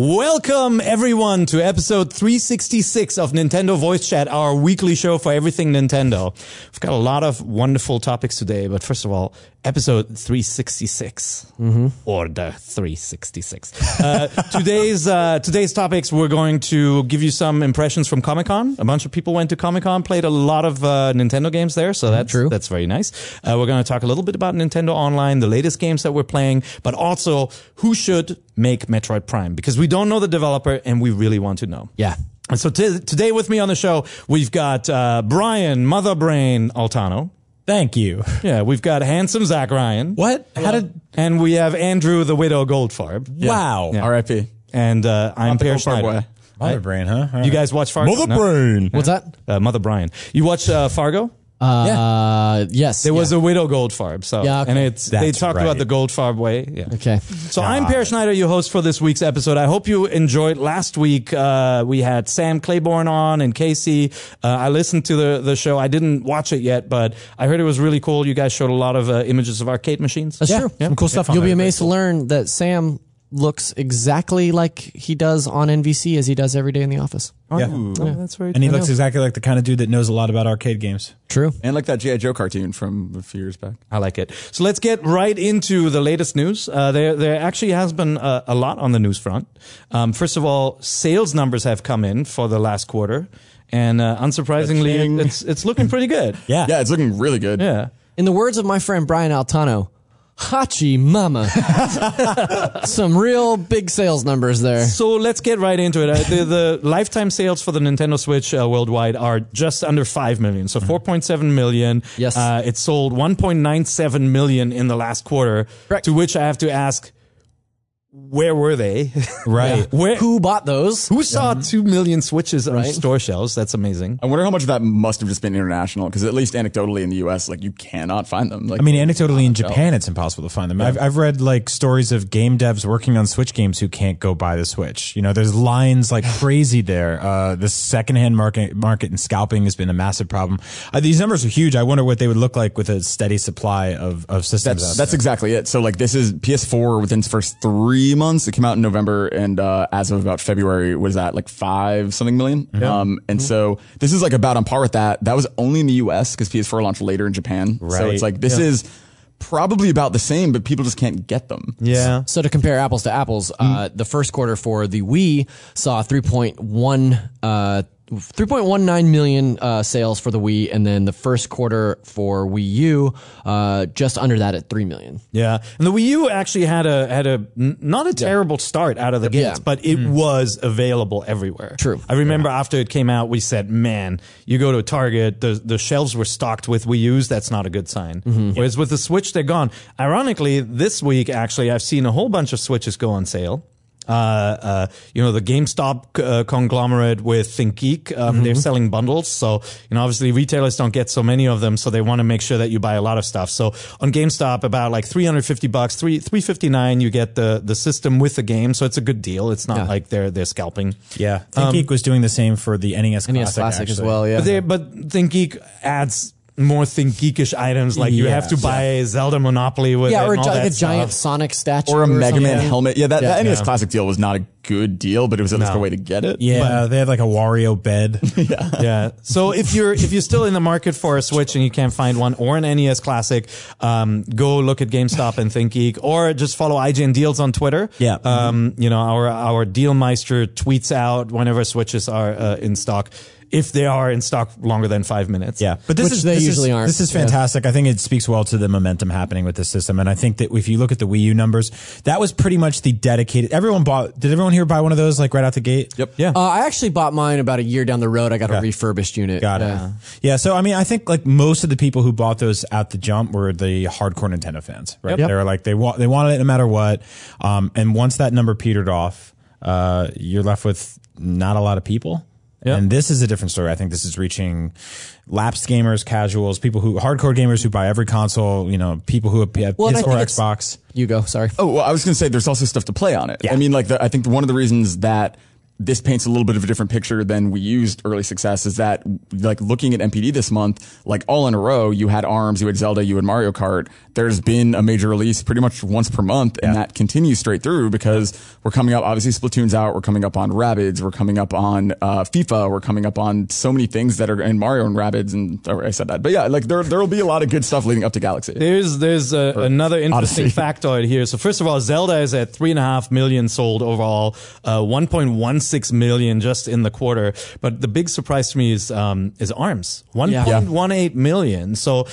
Welcome everyone to episode 366 of Nintendo Voice Chat, our weekly show for everything Nintendo. We've got a lot of wonderful topics today, but first of all, episode 366. Order 366. Uh, today's, uh, today's topics, we're going to give you some impressions from Comic Con. A bunch of people went to Comic Con, played a lot of uh, Nintendo games there, so that's, True. that's very nice. Uh, we're going to talk a little bit about Nintendo Online, the latest games that we're playing, but also who should make Metroid Prime because we don't know the developer and we really want to know. Yeah. And so t- today with me on the show, we've got uh, Brian Mother Brain Altano. Thank you. Yeah, we've got handsome Zach Ryan. What? How did? And we have Andrew the Widow Goldfarb. Wow. Yeah. R.I.P. And uh, I'm Not the Per Goldfarb Schneider. way. Mother brain, huh? All You right. guys watch Fargo? Mother No? brain. What's that? Uh, Mother Brian. You watch uh, Fargo? Uh, yes. There was a widow Goldfarb. So, Yeah, okay. and it's they That's talked about right. the Goldfarb way. Yeah. okay. So I'm Per Schneider, your host for this week's episode. I hope you enjoyed last week. Uh, we had Sam Claiborne on and Casey. Uh, I listened to the, the show. I didn't watch it yet, but I heard it was really cool. You guys showed a lot of uh, images of arcade machines. That's Yeah, true. some cool stuff on You'll be there. amazed to learn that Sam looks exactly like he does on NVC as he does every day in the office. Yeah. Oh, that's very And he cool. looks exactly like the kind of dude that knows a lot about arcade games. True. And like that G.I. Joe cartoon from a few years back. I like it. So let's get right into the latest news. Uh, there, there actually has been a, a lot on the news front. Um, first of all, sales numbers have come in for the last quarter, and uh, unsurprisingly, it's it's looking pretty good. Yeah. Yeah, it's looking really good. Yeah. In the words of my friend Brian Altano, Hachi Mama. Some real big sales numbers there. So let's get right into it. Uh, the, the lifetime sales for the Nintendo Switch uh, worldwide are just under 5 million. So 4.7 million. Yes. Uh, it sold 1.97 million in the last quarter. Correct. To which I have to ask, where were they? Right. Where, Who bought those? who saw 2 million Switches on Right. store shelves? That's amazing. I wonder how much of that must have just been international, because at least anecdotally in the U.S., like you cannot find them. Like, I mean, anecdotally in Japan, it's impossible to find them. I've, I've read like stories of game devs working on Switch games who can't go buy the Switch. You know, there's lines like crazy there. Uh, the secondhand market, market and scalping has been a massive problem. Uh, these numbers are huge. I wonder what they would look like with a steady supply of, of systems. that's out that's there. exactly it. So like this is PS4 within its first three months. It came out in November, and uh, as of about February, was that like five something 1000000 Um, and so this is like about on par with that. That was only in the U.S. because PS4 launched later in Japan. Right. So it's like this is probably about the same, but people just can't get them. Yeah. So to compare apples to apples, uh, the first quarter for the Wii saw 3.1 uh, 3.19 million uh, sales for the Wii, and then the first quarter for Wii U uh, just under that at 3 million. Yeah, and the Wii U actually had a had a not a terrible start out of the gates, Yeah. Mm. but it was available everywhere. True. I remember after it came out, we said, "Man, you go to Target, the the shelves were stocked with Wii U's. That's not a good sign." Mm-hmm. Whereas with the Switch, they're gone. Ironically, this week actually, I've seen a whole bunch of Switches go on sale. Uh, uh, you know, the GameStop uh, conglomerate with ThinkGeek, um, Mm-hmm. they're selling bundles. So, you know, obviously retailers don't get so many of them. So they want to make sure that you buy a lot of stuff. So on GameStop, about like 350 bucks, three, 359, you get the, the system with the game. So it's a good deal. It's not Yeah. like they're, they're scalping. Yeah. ThinkGeek was doing the same for the NES Classic. NES Classic as well, yeah. But they, but ThinkGeek adds more think geekish items. Like you have to buy Zelda Monopoly with yeah, it or and all like that a giant stuff. Sonic statue. Or a Mega something. Man helmet. Yeah, that, Yeah. that NES Yeah. Classic deal was not a good deal, but it was at least No. a way to get it. Yeah, they had like a Wario bed. yeah. yeah. So if you're if you're still in the market for a Switch and you can't find one or an NES Classic, um, go look at GameStop and Think Geek, or just follow IGN Deals on Twitter. Yeah. Um, you know our our Dealmeister tweets out whenever Switches are uh, in stock. If they are in stock longer than five minutes. Yeah, but this Which is they this usually is, aren't. This is Yeah. fantastic. I think it speaks well to the momentum happening with this system, and I think that if you look at the Wii U numbers, that was pretty much the dedicated. Everyone bought. Did everyone here buy one of those like right out the gate? Yep. Yeah. Uh, I actually bought mine about a year down the road. I got a refurbished unit. Got it. Yeah. Yeah. So I mean, I think like most of the people who bought those at the jump were the hardcore Nintendo fans, right? Yep. They were like they want they wanted it no matter what. Um, and once that number petered off, uh, you're left with not a lot of people. Yep. And this is a different story. I think this is reaching lapsed gamers, casuals, people who hardcore gamers who buy every console. You know, people who have Well, PS4, think Xbox. You go. Sorry. Oh, well, I was going to say there's also stuff to play on it. Yeah. I mean, like, the, I think one of the reasons that this paints a little bit of a different picture than we used early success is that like looking at NPD this month, like all in a row, you had ARMS, you had Zelda, you had Mario Kart. There's been a major release pretty much once per month and that continues straight through because we're coming up, obviously Splatoon's out. We're coming up on Rabbids. We're coming up on, uh, FIFA. We're coming up on so many things that are in Mario and Rabbids. And I said that, but yeah, like there, there will be a lot of good stuff leading up to Galaxy. There's there's a, another interesting Odyssey. factoid here. So first of all, Zelda is at three and a half million sold overall, uh, 1.16 million just in the quarter. But the big surprise to me is um, is Arms, 1.18 million. So.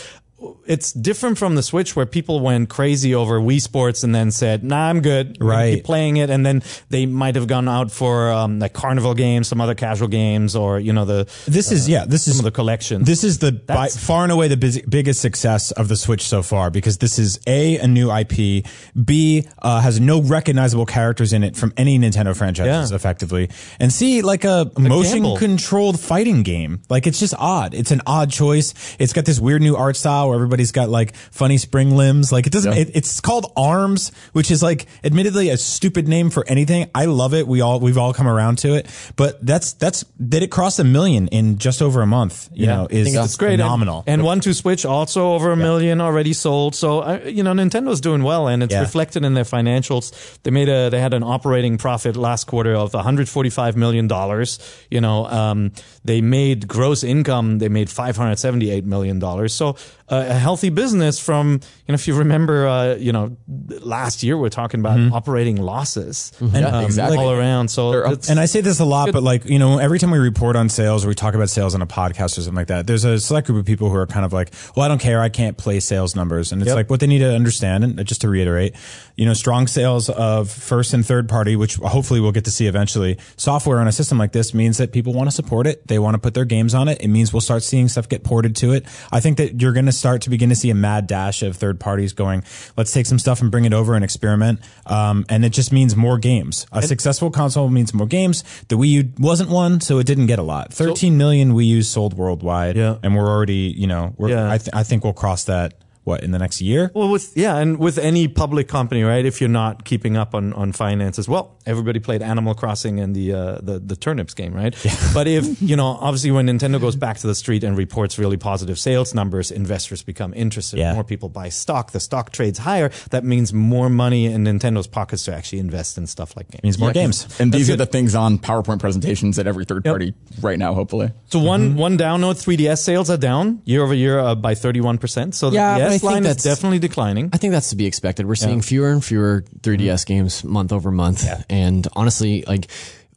It's different from the Switch where people went crazy over Wii Sports and then said, "Nah, I'm good." Right. keep playing it, and then they might have gone out for um, like Carnival games, some other casual games, or you know the This is yeah. This is some of the collections. This is the by, far and away the busy, biggest success of the Switch so far because this is a a new IP, b uh, has no recognizable characters in it from any Nintendo franchises Yeah. effectively, and c like a, motion gamble. controlled fighting game. Like it's just odd. It's an odd choice. It's got this weird new art style where everybody's got like funny spring limbs. Like it doesn't. Yeah. It, it's called Arms, which is like admittedly a stupid name for anything. I love it. We all we've all come around to it, but that's that's did it cross a million in just over a month. You know, is it's great. phenomenal. And, and One Two Switch also over a million already sold. So uh, you know Nintendo's doing well, and it's Yeah. reflected in their financials. They made a they had an operating profit last quarter of 145 million dollars. You know, um, they made gross income. They made 578 million dollars. So uh, a healthy business. From you know, if you remember, uh, you know, last year we are talking about operating losses Yeah, um, exactly. all around. So it's, And I say this a lot, but like, you know, every time we report on sales or we talk about sales on a podcast or something like that, there's a select group of people who are kind of like, well, I don't care. I can't play sales numbers. And it's Yep. like what they need to understand. And just to reiterate, you know, strong sales of first and third party, which hopefully we'll get to see eventually, software on a system like this means that people want to support it. They want to put their games on it. It means we'll start seeing stuff get ported to it. I think that you're going to start to begin to see a mad dash of third parties going, let's take some stuff and bring it over and experiment. Um, and it just means more games. A successful console means more games. The Wii U wasn't one, so it didn't get a lot. 13 million Wii U's sold worldwide. Yeah. And we're already, you know, we're, Yeah. I, th- I think we'll cross that, what, in the next year? Well, with yeah, and with any public company, right? If you're not keeping up on, on finances, well, everybody played Animal Crossing and the uh, the the turnips game, right? But if you know, obviously, when Nintendo goes back to the street and reports really positive sales numbers, investors become interested. Yeah. More people buy stock. The stock trades higher. That means more money in Nintendo's pockets to actually invest in stuff like games. means more Yeah, games. And these are the things on PowerPoint presentations at every third party right now, hopefully. So one Mm-hmm. one down note: 3DS sales are down year over year uh, by 31 percent. So the Yeah, but I think line is that's- definitely declining. I think that's to be expected. We're seeing fewer and fewer 3DS games month over month, and honestly, like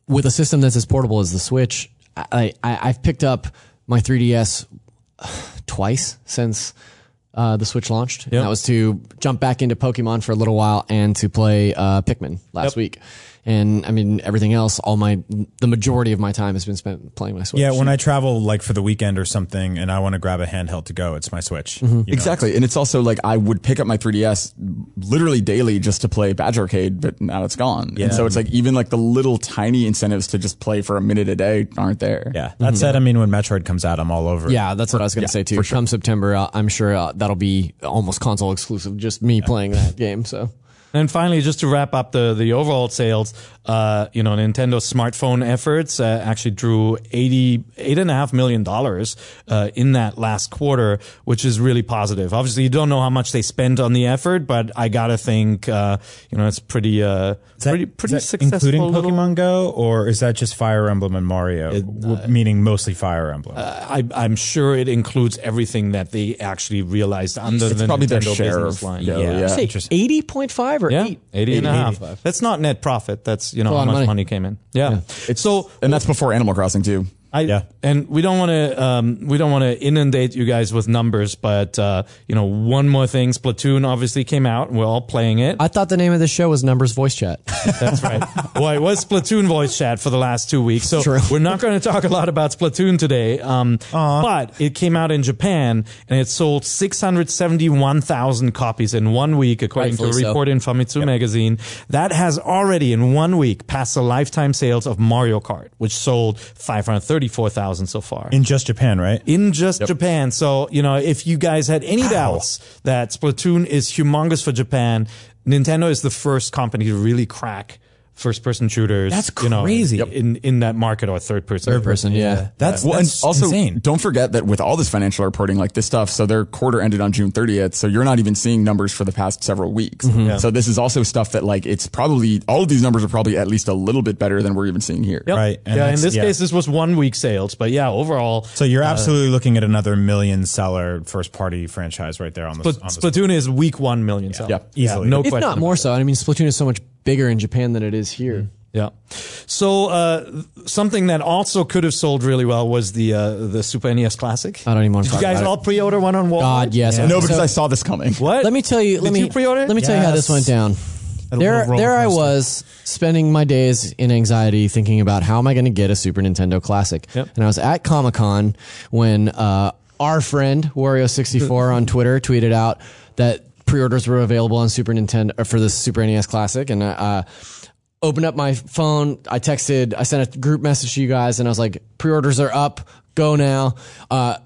with a system that's as portable as the Switch, I, I I've picked up my 3DS twice since uh, the Switch launched. And That was to jump back into Pokemon for a little while and to play uh, Pikmin last Yep. week. And I mean, everything else, all my the majority of my time has been spent playing my Switch. Yeah, when I travel like for the weekend or something and I want to grab a handheld to go, it's my Switch. you know? Exactly. And it's also like I would pick up my 3DS literally daily just to play Badge Arcade, but now it's gone. And so it's like even like the little tiny incentives to just play for a minute a day aren't there. Yeah. That said, I mean, when Metroid comes out, I'm all over it. Yeah, that's what I was going to say too. Come September, uh, I'm sure uh, that'll be almost console exclusive, just me playing that game. So And finally, just to wrap up the, the overall sales, uh, you know, Nintendo's smartphone efforts uh, actually drew eighty eight and a half million dollars uh, in that last quarter, which is really positive. Obviously, you don't know how much they spent on the effort, but I gotta think, uh, you know, it's pretty, uh, Is that- pretty, pretty is that successful. including little- Pokemon Go, or is that just Fire Emblem and Mario, w- meaning mostly Fire Emblem? I, I'm sure it includes everything that they actually realized under It's the probably their Nintendo share business of line. Go, Yeah. yeah. say Interesting. eighty point five or Yeah, eight? 80 and a half. That's not net profit. That's, you know, how much money. money. came in. Yeah. It's so, and that's before Animal Crossing too. I, yeah. And we don't want to um, we don't want to inundate you guys with numbers, but uh, you know, one more thing. Splatoon obviously came out, and we're all playing it. I thought the name of the show was Numbers Voice Chat. That's right. well, it was Splatoon Voice Chat for the last two weeks, so True. we're not going to talk a lot about Splatoon today. Um, but it came out in Japan, and it sold six hundred seventy one thousand copies in one week, according Rightfully to a report so. in Famitsu yep. magazine. That has already in one week passed the lifetime sales of Mario Kart, which sold five hundred thirty. 34,000 so far. In just Japan, right? In just yep. Japan. So, you know, if you guys had any doubts that Splatoon is humongous for Japan, Nintendo is the first company to really crack first person shooters. That's you know, crazy. in in that market or third person. Third person, yeah. That's, Well, that's and also insane. don't forget that with all this financial reporting, like this stuff, so their quarter ended on June 30th. So you're not even seeing numbers for the past several weeks. Mm-hmm. So this is also stuff that like it's probably all of these numbers are probably at least a little bit better than we're even seeing here. Yep. Right, and yeah. In this yeah. case, this was one week sales, but yeah, overall, So you're absolutely looking at another million seller first party franchise right there on the, Spl- on the Splatoon is week one million sales. Yeah, easily. no if question. not more so. I mean, Splatoon is so much bigger in Japan than it is here. Yeah. So uh, something that also could have sold really well was the uh, the Super NES Classic. I don't even want to Did you guys about all it. pre-order one on Walmart? God, yes. No, because So- I saw this coming. What? Let me tell you. Let Did me you pre-order? Let me tell you how this went down. There, there I was spending my days in anxiety, thinking about how am I going to get a Super Nintendo Classic. Yep. And I was at Comic Con when uh, our friend Wario64 on Twitter tweeted out that pre-orders were available on Super Nintendo or for the Super NES Classic, and uh, opened up my phone. I texted, I sent a group message to you guys, and I was like, pre-orders are up. Go now. Uh,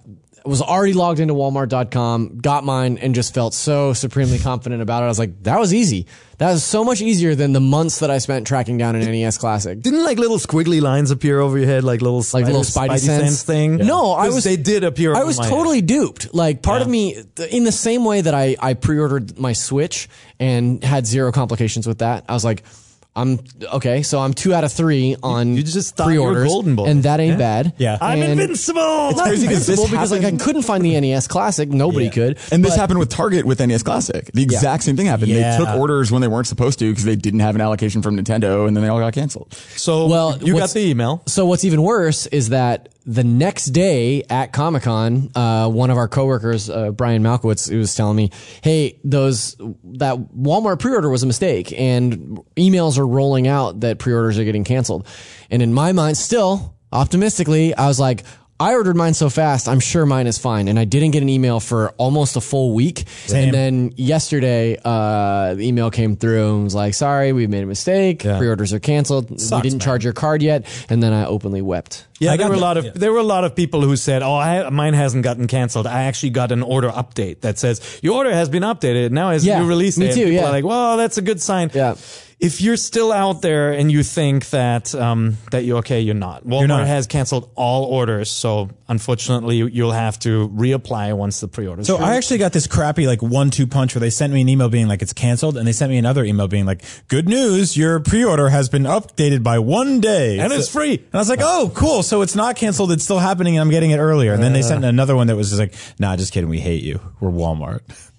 was already logged into Walmart.com, got mine, and just felt so supremely confident about it. I was like, that was easy. That was so much easier than the months that I spent tracking down an NES Classic. Didn't like little squiggly lines appear over your head, like little Like little Spidey sense? thing? No, I was- They did appear. I was totally head. duped. Like part of me, in the same way that I, I pre-ordered my Switch and had zero complications with that. I was like, I'm okay. So I'm two out of three on you just thought you were pre-orders, golden boy. and that ain't Yeah. bad. Yeah. I'm And- invincible. It's not crazy 'cause this invincible because like I couldn't find the NES Classic. Nobody could. And this But- happened with Target with NES Classic. The exact same thing happened. Yeah. They took orders when they weren't supposed to because they didn't have an allocation from Nintendo, and then they all got canceled. So Well, you got what's- the email. So what's even worse is that the next day at Comic Con, uh, one of our coworkers, uh, Brian Malkowitz, was telling me, "Hey, those that Walmart pre-order was a mistake, and emails are rolling out that pre-orders are getting canceled." And in my mind, still optimistically, I was like. I ordered mine so fast, I'm sure mine is fine. And I didn't get an email for almost a full week. Same. And then yesterday, uh, the email came through and was like, sorry, we made a mistake. Yeah. Pre-orders are canceled. Sucks, we didn't man. charge your card yet. And then I openly wept. Yeah, I there were a lot of yeah. there were a lot of people who said, "Oh, I, mine hasn't gotten canceled." I actually got an order update that says your order has been updated. Now has Yeah, new release me date." too, People yeah. are like, "Well, that's a good sign." Yeah. If you're still out there and you think that um, that you're okay, you're not. Walmart not. has canceled all orders, so unfortunately, you- you'll have to reapply once the pre-order. So I actually got this crappy like one-two punch where they sent me an email being like it's canceled, and they sent me another email being like, "Good news, your pre-order has been updated by one day, And it's free. And I was like, "Oh, cool! So it's not canceled; it's still happening, and I'm getting it earlier." And then they sent another one that was just like, "Nah, just kidding. We hate you. We're Walmart."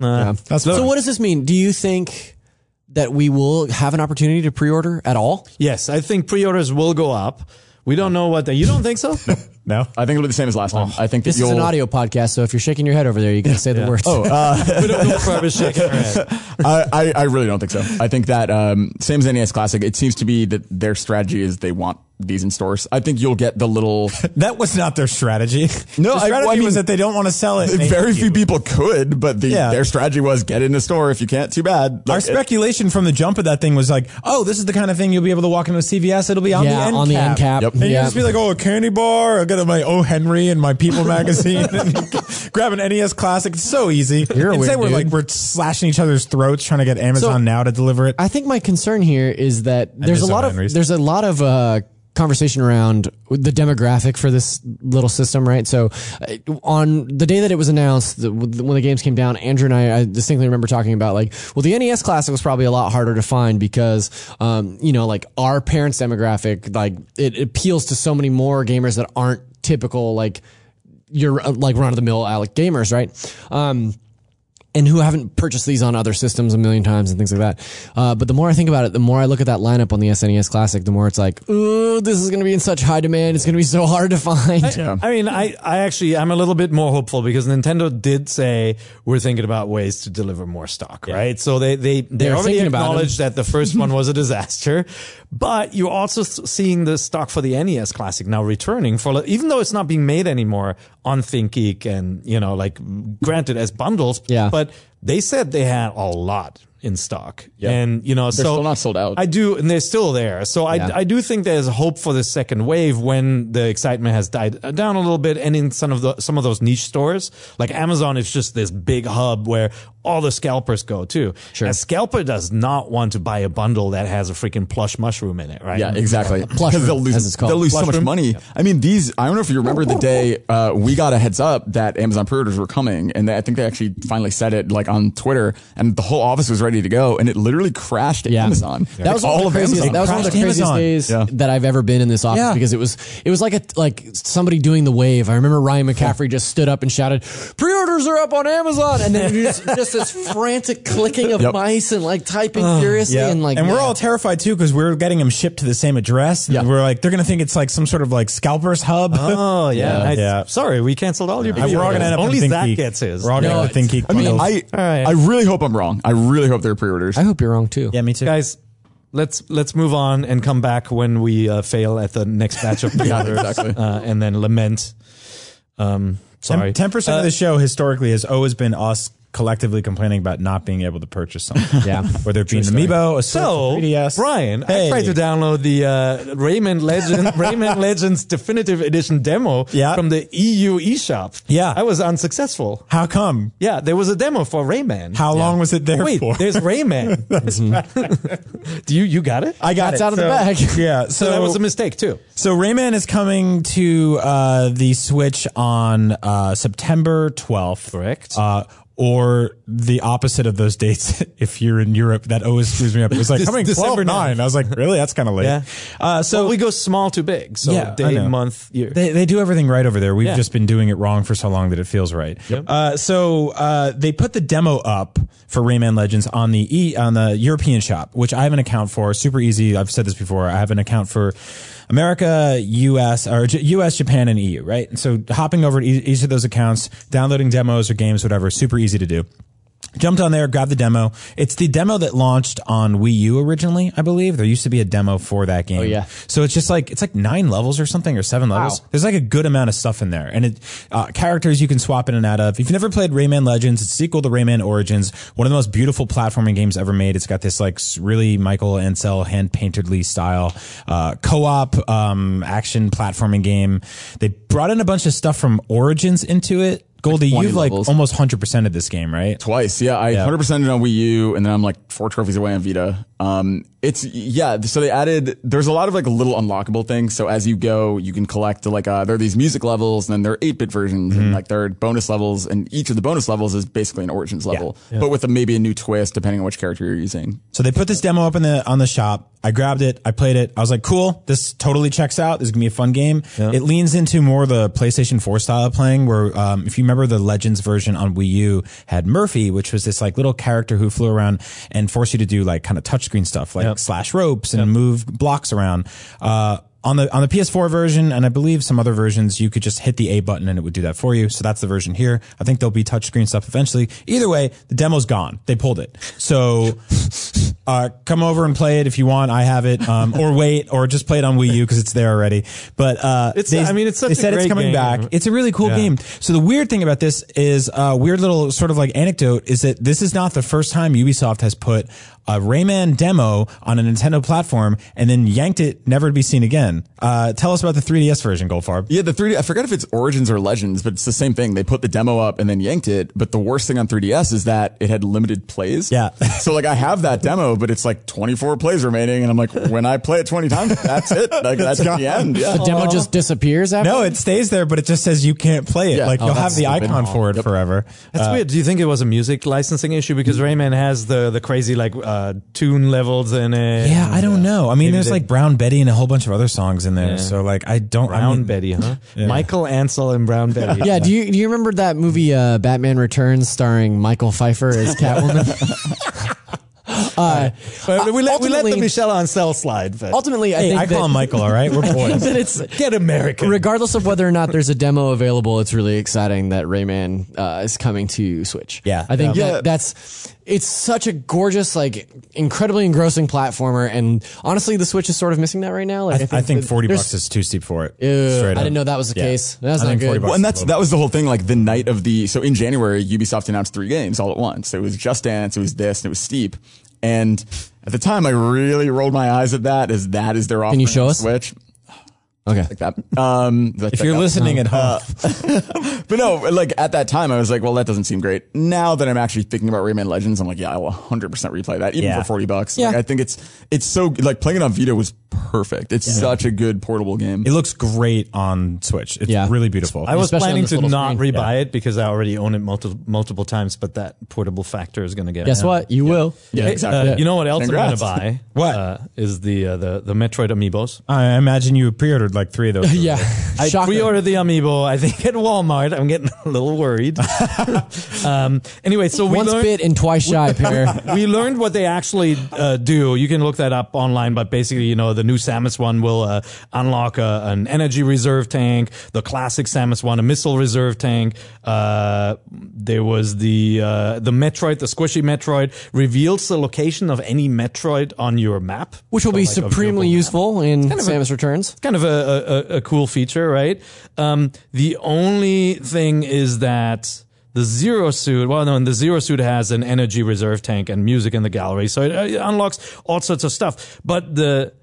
Uh, That's So what does this mean? Do you think that we will have an opportunity to pre-order at all? yes, I think pre-orders will go up. We don't know what they. You don't think so? No. I think it'll be the same as last time. I think that This is you'll. an audio podcast, so if you're shaking your head over there, you can say the words. Oh, uh, we don't know if Barbara's shaking her head. I, I, I really don't think so. I think that um, same as NES Classic, it seems to be that their strategy is they want these in stores. I think you'll get the little. That was not their strategy. No, the I- well, I mean, was that they don't want to sell it. Very few you. people could, but the, Yeah. their strategy was get it in the store. If you can't, too bad. Our Like, it- speculation from the jump of that thing was like, "Oh, this is the kind of thing you'll be able to walk into a CVS. It'll be on Yeah, the end on the cap. end cap. Yep. And you just be like, oh, a candy bar. I got my O. Henry and my People magazine. grab an NES Classic. It's so easy. You're a Instead, weird we're dude. like we're slashing each other's throats trying to get Amazon So- now to deliver it. I think my concern here is that there's a miss lot of there's a lot of uh, conversation around the demographic for this little system, right? So, uh, on the day that it was announced, the, when the games came down, Andrew and I, I distinctly remember talking about like, well, the NES Classic was probably a lot harder to find because, um, you know, like our parents' demographic, like it appeals to so many more gamers that aren't typical like your uh, like run of the mill Alec gamers, right? Um, and who haven't purchased these on other systems a million times and things like that. Uh, but the more I think about it, the more I look at that lineup on the SNES Classic, the more it's like, ooh, this is going to be in such high demand. It's going to be so hard to find. Yeah. I mean, I, I actually, I'm a little bit more hopeful because Nintendo did say we're thinking about ways to deliver more stock, right? So they, they, they They're already acknowledged that the first one was a disaster, but you're also seeing the stock for the NES Classic now returning for, even though it's not being made anymore on ThinkGeek and, you know, like granted as bundles, Yeah. but they said they had a lot in stock. And, you know, They're so still not sold out. I do, and they're still there. So I, Yeah. I do think there's hope for the second wave when the excitement has died down a little bit, and in some of the some of those niche stores, like Amazon, is just this big hub where all the scalpers go too. Sure. A scalper does not want to buy a bundle that has a freaking plush mushroom in it, right? Yeah, exactly. Plush Because they'll lose, as it's called. they'll lose so much room? money. I mean, these. I don't know if you remember the day uh, we got a heads up that Amazon pre-orders were coming, and they, I think they actually finally said it like on Twitter, and the whole office was ready to go, and it literally crashed at Yeah. Amazon. That Like, was all of of craziest. Amazon. That was one of the craziest Amazon. days Yeah. that I've ever been in this office Yeah. because it was it was like a like somebody doing the wave. I remember Ryan McCaffrey just stood up and shouted, "Pre-orders are up on Amazon!" And then just, just this frantic clicking of Yep. mice and like typing furiously and like and we're yeah. all terrified too because we're getting them shipped to the same address. And Yeah. we're like, they're gonna think it's like some sort of like scalpers hub. Oh yeah. I- Yeah. Sorry, we canceled all your. Uh, we're all gonna end up Only in Think Zach Geek. gets his. We're all gonna No, end up in Think Geek. I mean, bundles. I right. I really hope I'm wrong. I really hope they're pre-orders. I hope you're wrong too. yeah, me too. guys. Let's let's move on and come back when we uh, fail at the next batch of pre-orders, exactly. uh, and then lament. Um, sorry, Ten percent of the show historically has always been us collectively complaining about not being able to purchase something. Yeah. whether it be an amiibo, a So, a 3DS. Brian, Hey. I tried to download the uh, Rayman Legend Rayman Legends Definitive Edition demo Yeah. from the EU eShop. Yeah. I was unsuccessful. How come? Yeah, there was a demo for Rayman. How long was it there Wait, for? there's Rayman. Do you you got it? I got That's it. out of the bag. Yeah, so that was a mistake too. So Rayman is coming to uh, the Switch on uh, September 12th. Correct. Uh, or the opposite of those dates if you're in Europe. That always screws me up. It was like This- coming December 12 9. I was like, really? That's kind of late. Yeah. Uh, so So we go small to big. So Yeah, day, month, year. They, they do everything right over there. We've Yeah. just been doing it wrong for so long that it feels right. Uh, so uh, they put the demo up for Rayman Legends on the e on the European shop, which I have an account for. Super easy. I've said this before. I have an account for America, US, or US, Japan, and EU. Right. So hopping over to each of those accounts, downloading demos or games, whatever, super easy to do. Jumped on there, grabbed the demo. It's the demo that launched on Wii U originally, I believe. There used to be a demo for that game. Oh, yeah. So it's just like it's like nine levels or something, or seven levels. Wow. There's like a good amount of stuff in there, and it uh, characters you can swap in and out of. If you've never played Rayman Legends, it's a sequel to Rayman Origins, one of the most beautiful platforming games ever made. It's got this like really Michael Ancel hand paintedly style uh, co-op um, action platforming game. They brought in a bunch of stuff from Origins into it. Goldie, 20 you've like almost hundred percent of this game, right? Twice, yeah. I 100% it on Wii U, and then I'm like four trophies away on Vita. Um, it's yeah. So they added. There's a lot of like little unlockable things. So as you go, you can collect like uh, there are these music levels, and then there are eight bit versions, Mm-hmm. and like there are bonus levels, and each of the bonus levels is basically an Origins level, but with a, maybe a new twist depending on which character you're using. So they put this demo up in the on the shop. I grabbed it. I played it. I was like, cool. This totally checks out. This is gonna be a fun game. It leans into more the PlayStation 4 style of playing, where um, if you remember the Legends version on Wii U had Murphy, which was this like little character who flew around and forced you to do like kind of touchscreen stuff, like slash ropes and move blocks around. Uh, on the on the PS4 version, and I believe some other versions, you could just hit the A button and it would do that for you. So that's the version here. I think there'll be touchscreen stuff eventually. Either way, the demo's gone. They pulled it. So uh, come over and play it if you want. I have it, um, or wait, or just play it on Wii U because it's there already. But uh, It's- they, I mean, it's such they a said it's coming game. back. It's a really cool Yeah. game. So the weird thing about this is a uh, weird little sort of like anecdote is that this is not the first time Ubisoft has put a Rayman demo on a Nintendo platform and then yanked it never to be seen again. Uh, tell us about the 3DS version, Goldfarb. Yeah, the 3D. I forget if it's Origins or Legends, but it's the same thing. They put the demo up and then yanked it. But the worst thing on 3DS is that it had limited plays. Yeah. so like I have that demo, but it's like 24 plays remaining, and I'm like, when I play it 20 times, that's it. Like that's the end. Yeah. The demo just disappears after. No, it stays there, but it just says you can't play it. Yeah. Like Oh, you'll have the stupid. icon for it forever. That's weird. Do you think it was a music licensing issue because Rayman has the the crazy like uh, tune levels in it? Yeah, I don't know. I mean, Maybe there's they- like Brown Betty and a whole bunch of other songs in there. Yeah. So like, I don't. I Brown mean- Betty, huh? Michael Ancel and Brown Betty. Yeah, do you do you remember that movie uh, Batman Returns starring Michael Pfeiffer as Catwoman? uh, But we let we let the ultimately- Michel Ancel slide. But ultimately, I Hey, think I call him Michael. All right, we're boys. that it's get American. regardless of whether or not there's a demo available, it's really exciting that Rayman uh, is coming to Switch. Yeah. I think Yeah. that that's it's such a gorgeous, like, incredibly engrossing platformer, and honestly, the Switch is sort of missing that right now. Like, I, I think that forty bucks is too steep for it. Ew, I up. didn't know that was the Yeah. case. That's I not good. Well, and that's that was the whole thing. Like the night of the so in January, Ubisoft announced three games all at once. It was Just Dance, it was this, and it was Steep. And at the time, I really rolled my eyes at that. As that is their offering you show us? Switch Okay. like that. Um, If you're listening at home, but no, like at that time, I was like, well, that doesn't seem great. Now that I'm actually thinking about Rayman Legends, I'm like, yeah, I will 100% replay that, even Yeah. for 40 bucks. Yeah. Like, I think it's it's so like playing it on Vita was perfect. It's such a good portable game. It looks great on Switch. It's Yeah. really beautiful. I was Especially on planning this to little not screen. rebuy it because I already own it multiple multiple times, but that portable factor is going to get. Guess me. what? You will. yeah, Hey, exactly. uh, you know what else Congrats. I'm going to buy? What? uh, is the uh, the the Metroid amiibos? I imagine you pre-ordered like three of those. Yeah. I Shocker. pre-ordered the amiibo. I think at Walmart. I'm getting a little worried. um, anyway, so we Once learned, bit and twice shy, pair. we learned what they actually uh, do. You can look that up online, but basically, you know, the new Samus one will uh, unlock a, an energy reserve tank. The classic Samus one, a missile reserve tank. Uh, there was the uh, the Metroid, the squishy Metroid, reveals the location of any Metroid on your map, Which will So, be like, supremely useful in of a- Samus Returns. kind of a, a, a cool feature, right? Um, the only thing is that the Zero Suit, well, no, the Zero Suit has an energy reserve tank and music in the gallery, so it, it unlocks all sorts of stuff. But the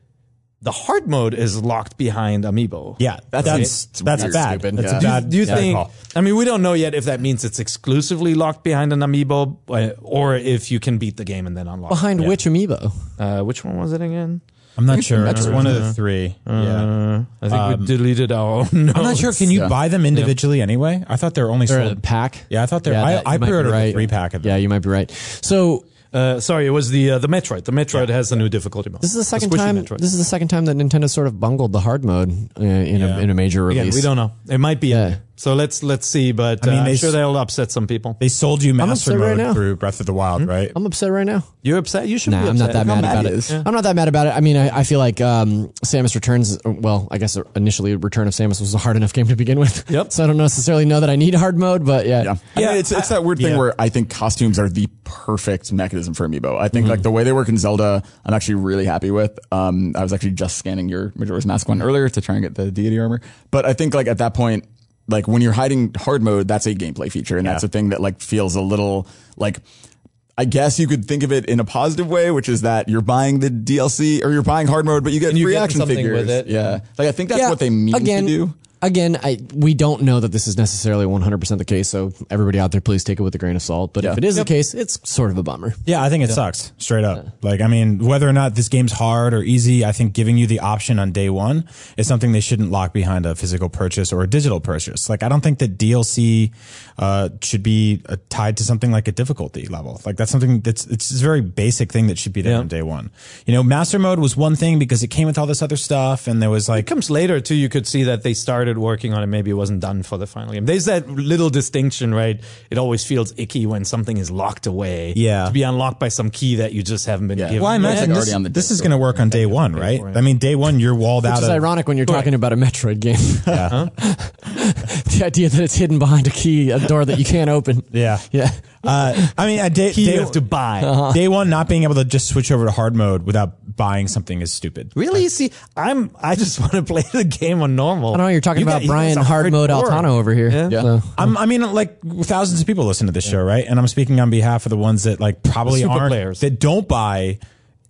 the hard mode is locked behind Amiibo. Yeah, that's That's- that's, that's weird. bad. Stupid. That's Yeah. a Do you, bad. do you bad think? I mean, we don't know yet if that means it's exclusively locked behind an amiibo, uh, or if you can beat the game and then unlock. it. Behind which amiibo? Uh, which one was it again? I'm not sure. It's one of the three. yeah. Uh, I think we deleted our own. I'm not sure. Can you Yeah. buy them individually anyway? I thought they were only Or a sold. pack? Yeah, I thought they. Yeah, I, that- I you might be pre-ordered right. a three pack of them. Yeah, you might be right. So Uh, sorry, it was the uh, the Metroid. The Metroid has a new difficulty mode. this is the second squishy time. Metroid. This is the second time that Nintendo sort of bungled the hard mode uh, in Yeah. a in a major release. Again, we don't know. It might be. Yeah. So let's let's see. But I mean, uh, they I'm sure s- they'll upset some people. They sold you Master upset right Mode now. through Breath of the Wild, right? I'm upset right now. You're upset. You should. Nah, be I'm not that mad mad about he it. is. I'm not that mad about it. I mean, I, I feel like um, Samus Returns. Well, I guess initially Return of Samus was a hard enough game to begin with. Yep. So I don't necessarily know that I need hard mode, but yeah. Yeah. I Yeah, mean, it's, it's that weird thing yeah. where I think costumes are the perfect mechanism for Amiibo. I think like the way they work in Zelda, I'm actually really happy with. Um, I was actually just scanning your Majora's Mask one earlier to try and get the deity armor. But I think like at that point, like when you're hiding hard mode, that's a gameplay feature. And that's a thing that like feels a little like, I guess you could think of it in a positive way, which is that you're buying the DLC or you're buying hard mode, but you get And you free get action something figures. with it. Yeah. Like I think that's Yeah, what they mean again, to do. Again, I we don't know that this is necessarily 100% the case, so everybody out there, please take it with a grain of salt. But Yeah. if it is Yep. the case, it's sort of a bummer. Yeah, I think it sucks straight up. Like, I mean, whether or not this game's hard or easy, I think giving you the option on day one is something they shouldn't lock behind a physical purchase or a digital purchase. Like, I don't think that DLC uh, should be uh, tied to something like a difficulty level. Like, that's something that's it's a very basic thing that should be there Yeah. on day one. You know, Master Mode was one thing because it came with all this other stuff, and there was It like comes later too. You could see that they started working on it. Maybe it wasn't done for the final game. There's that little distinction, right? It always feels icky when something is locked away. Yeah. To be unlocked by some key that you just haven't been Yeah. given. Well, I imagine like this, already on the this is going to work on day one, right? I mean, day one you're walled out. Which is of, ironic when you're talking about a Metroid game. Yeah. the idea that it's hidden behind a key, a door that you can't open. Yeah. Yeah. Uh, I mean, a day, Key day, you have to buy. Uh-huh. day one not being able to just switch over to hard mode without buying something is stupid. Really? See, I'm. I just want to play the game on normal. I don't know. You're talking You about got- Brian guys are Hard Mode hardcore. Altano over here. Yeah. Yeah. So- I'm, I mean, like thousands of people listen to this show, right? And I'm speaking on behalf of the ones that like probably super aren't players. that don't buy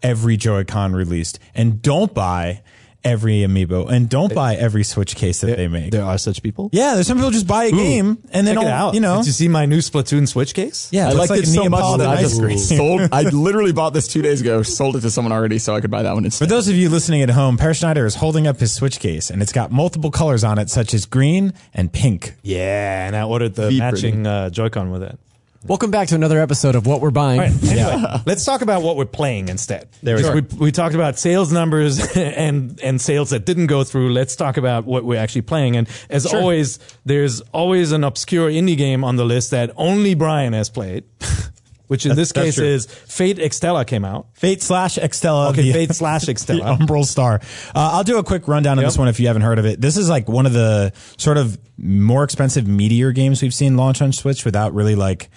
every Joy-Con released and don't buy every amiibo and don't buy every Switch case that they make. There are such people. Yeah, there's some people just buy a game and then Check it out. you know. Did you see my new Splatoon Switch case? yeah, I it looks liked like it so much Neapolitan that I ice just cream. sold. I literally bought this two days ago, sold it to someone already, so I could buy that one For instead. those of you listening at home, Per Schneider is holding up his Switch case and it's got multiple colors on it, such as green and pink. Yeah, and I ordered the Be matching uh, Joy-Con with it. Welcome back to another episode of What We're Buying. All right, anyway, let's talk about what we're playing instead. There is, we, we talked about sales numbers and and sales that didn't go through. Let's talk about what we're actually playing. And as always, there's always an obscure indie game on the list that only Brian has played, which in this case is Fate Extella came out. Fate slash Extella. Okay, the- Fate slash the Extella. Umbral Star. Uh, I'll do a quick rundown of Yep. this one if you haven't heard of it. This is like one of the sort of more expensive meteor games we've seen launch on Switch without really like,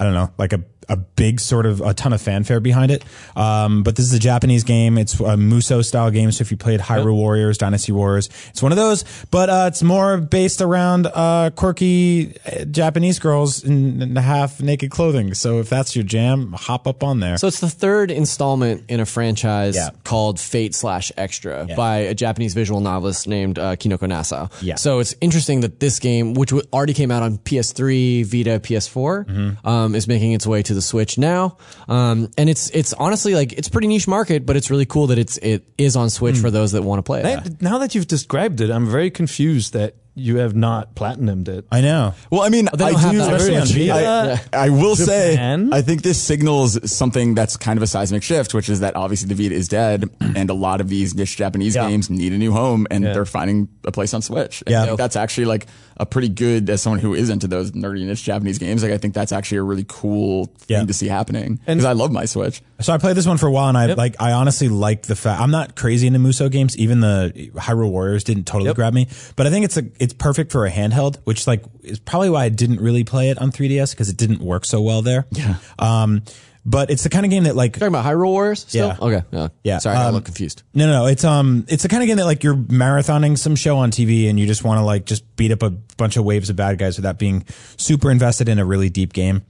I don't know, like a a big sort of a ton of fanfare behind it. Um, but this is a Japanese game. It's a Musou style game. So if you played Hyrule Warriors, Dynasty Warriors, it's one of those. But uh, it's more based around uh, quirky uh, Japanese girls in, in half naked clothing. So if that's your jam, hop up on there. So it's the third installment in a franchise Yeah. called Fate slash Extra by a Japanese visual novelist named uh, Kinoko Nasu. Yeah. So it's interesting that this game, which already came out on PS3, Vita, PS4, Mm-hmm. um, is making its way to the Switch now. Um, and it's it's honestly like it's pretty niche market, but it's really cool that it's it is on Switch Mm. for those that want to play it. Now that you've described it, I'm very confused that you have not platinumed it. I know. Well, I mean, they I don't have do. that Especially on Vita. I, I will Japan? say, I think this signals something that's kind of a seismic shift, which is that obviously the Vita is dead, and a lot of these niche Japanese Yeah. games need a new home, and Yeah. they're finding a place on Switch. And Yeah. I think that's actually like a pretty good as someone who is into those nerdy niche Japanese games. Like, I think that's actually a really cool thing Yeah. to see happening because I love my Switch. So I played this one for a while, and I like. I honestly like the fact I'm not crazy into Musou games. Even the Hyrule Warriors didn't totally Yep. grab me, but I think it's a it's perfect for a handheld, which like is probably why I didn't really play it on 3DS because it didn't work so well there. Yeah. Um, but it's the kind of game that like Talking about Hyrule Warriors still? Yeah. Okay. Yeah. Yeah, Sorry, I um, little confused. No, no, no. It's um, it's the kind of game that like you're marathoning some show on TV and you just want to like just beat up a bunch of waves of bad guys without being super invested in a really deep game.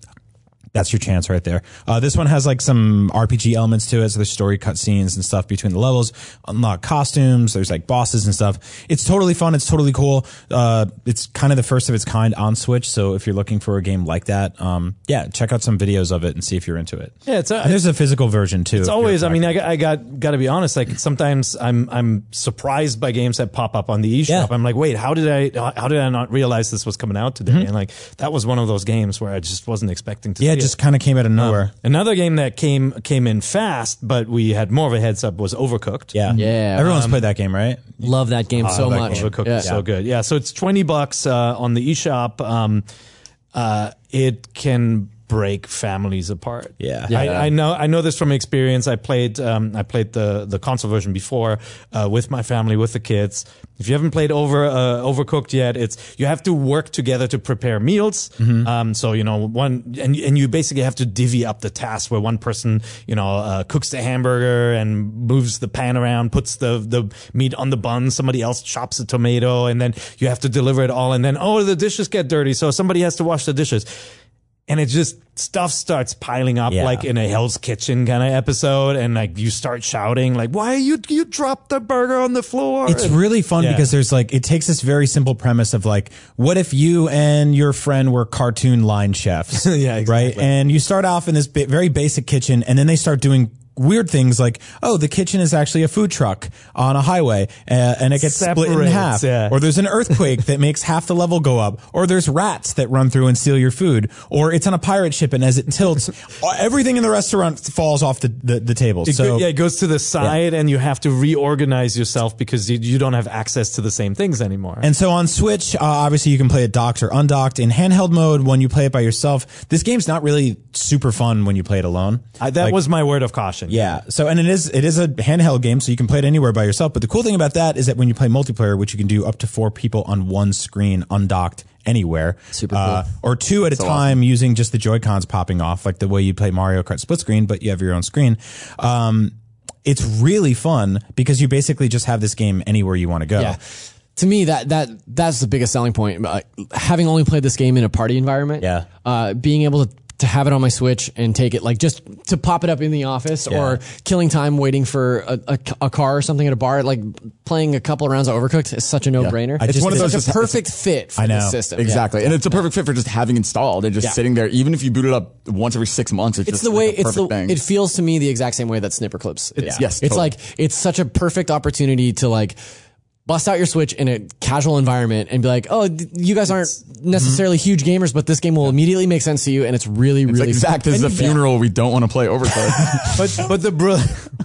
That's your chance right there. Uh, this one has like some RPG elements to it. So there's story cutscenes and stuff between the levels, unlock costumes. There's like bosses and stuff. It's totally fun. It's totally cool. Uh, it's kind of the first of its kind on Switch. So if you're looking for a game like that, um, yeah, check out some videos of it and see if you're into it. Yeah, it's a- And there's a physical version too. It's always. I mean, I, got- I got got to be honest. Like sometimes I'm I'm surprised by games that pop up on the eShop. Yeah. I'm like, wait, how did I how did I not realize this was coming out today? And like that was one of those games where I just wasn't expecting to. yeah, it just kind of came out of nowhere. Another game that came came in fast, but we had more of a heads up was Overcooked. Yeah. Yeah. Everyone's played that game, right? Love that game so that much. game. Overcooked Yeah. is so good. Yeah, so it's twenty bucks uh, on the eShop. Um, uh, it can break families apart. Yeah. I, I know. I know this from experience. I played. Um, I played the the console version before uh, with my family, with the kids. If you haven't played over uh, Overcooked yet, it's you have to work together to prepare meals. Um, so you know one, and and you basically have to divvy up the tasks where one person you know uh, cooks the hamburger and moves the pan around, puts the the meat on the bun. Somebody else chops a tomato, and then you have to deliver it all. And then oh, the dishes get dirty, so somebody has to wash the dishes and it just stuff starts piling up Yeah. like in a Hell's Kitchen kind of episode, and like you start shouting like, "Why you you dropped the burger on the floor?" It's really fun Yeah. because there's like it takes this very simple premise of like, what if you and your friend were cartoon line chefs? Yeah, right. And you start off in this ba- very basic kitchen, and then they start doing weird things like, oh, the kitchen is actually a food truck on a highway, uh, and it gets split in half. yeah. Or there's an earthquake that makes half the level go up, or there's rats that run through and steal your food, or it's on a pirate ship, and as it tilts, everything in the restaurant falls off the the, the table. It so go- yeah, it goes to the side, and you have to reorganize yourself because you, you don't have access to the same things anymore. And so on Switch, uh, obviously you can play it docked or undocked. In handheld mode, when you play it by yourself, this game's not really super fun when you play it alone. I, that Like, was my word of caution. Yeah. So and it is it is a handheld game, so you can play it anywhere by yourself. But the cool thing about that is that when you play multiplayer, which you can do up to four people on one screen, undocked anywhere, Super uh, or two at a time using just the Joy Cons popping off, like the way you play Mario Kart split screen, but you have your own screen. Um, it's really fun because you basically just have this game anywhere you want to go. Yeah. To me, that that that's the biggest selling point. Uh, having only played this game in a party environment, Yeah. uh, being able to to have it on my Switch and take it like just to pop it up in the office or killing time waiting for a, a, a car or something at a bar, like playing a couple of rounds of Overcooked is such a no brainer. I It's just- one of it's those just- a perfect fit for I know. the system. Yeah. Exactly. And it's a perfect fit for just having installed and just Yeah. sitting there. Even if you boot it up once every six months, it's, It's just the way like a it's the thing. it feels to me the exact same way that Snipperclips. Is. yes, it's totally. like it's such a perfect opportunity to like bust out your Switch in a casual environment and be like, oh, you guys aren't necessarily huge gamers, but this game will immediately make sense to you, and it's really It's really like, Zach, this is a funeral. We don't want to play Overcooked. but but the br-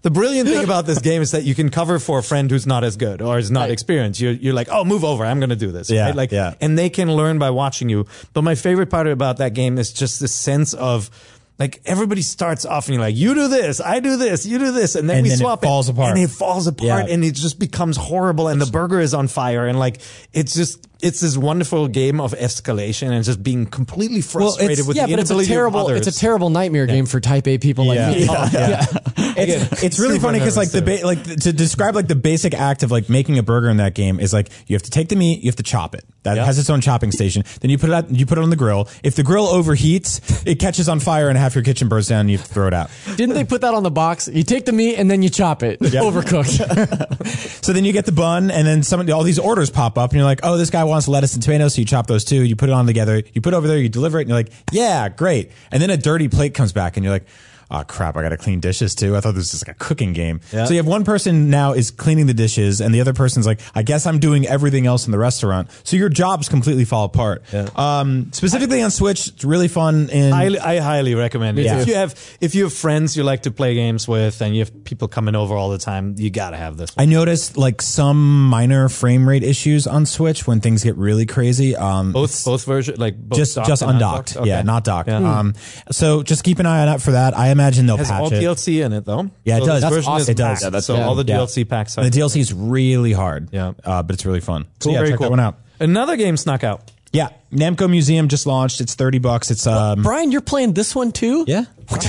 the brilliant thing about this game is that you can cover for a friend who's not as good or is not Right. experienced. You're you're like, oh, move over. I'm going to do this. Yeah, right? Like, yeah. and they can learn by watching you. But my favorite part about that game is just the sense of. Like everybody starts off and you're like, you do this, I do this, you do this, and then And we then it swap falls apart. and it falls apart, Yeah. and it just becomes horrible, and the burger is on fire, and like it's just it's this wonderful game of escalation and just being completely frustrated it's- with yeah, the but it's a terrible it's a terrible nightmare game for type A people like Yeah. me. Yeah. It's, it's really funny because like the ba- like to describe like the basic act of like making a burger in that game is like you have to take the meat, you have to chop it. That Yep. has its own chopping station. Then you put it out, you put it on the grill. If the grill overheats, it catches on fire and half your kitchen burns down. and You have to throw it out. Didn't they put that on the box? You take the meat and then you chop it. Overcooked. So then you get the bun, and then some all these orders pop up, and you're like, oh, this guy wants lettuce and tomatoes, so you chop those two, You put it on together. You put it over there, you deliver it, and you're like, yeah, great. And then a dirty plate comes back, and you're like. Oh crap! I got to clean dishes too. I thought this was like a cooking game. Yeah. So you have one person now is cleaning the dishes, and the other person's like, "I guess I'm doing everything else in the restaurant." So your jobs completely fall apart. Yeah. Um, specifically on Switch, it's really fun. In highly, I highly recommend it. too. If you have if you have friends you like to play games with and you have people coming over all the time, you gotta have this. I noticed like some minor frame rate issues on Switch when things get really crazy. Um, both both versions, like both just docked just and undocked. undocked? Yeah, not docked. Yeah. Um, so just keep an eye out for that. I imagine they'll has patch all it. DLC in it though. Yeah, it does. That's awesome. It does. Yeah, that's so all the Yeah. DLC packs. Are the DLC is really hard. Yeah. uh, but it's really fun. So cool, yeah, very check cool. that one out. Another game snuck out. Yeah, Namco Museum just launched. It's thirty bucks. It's um, Brian, you're playing this one too? yeah.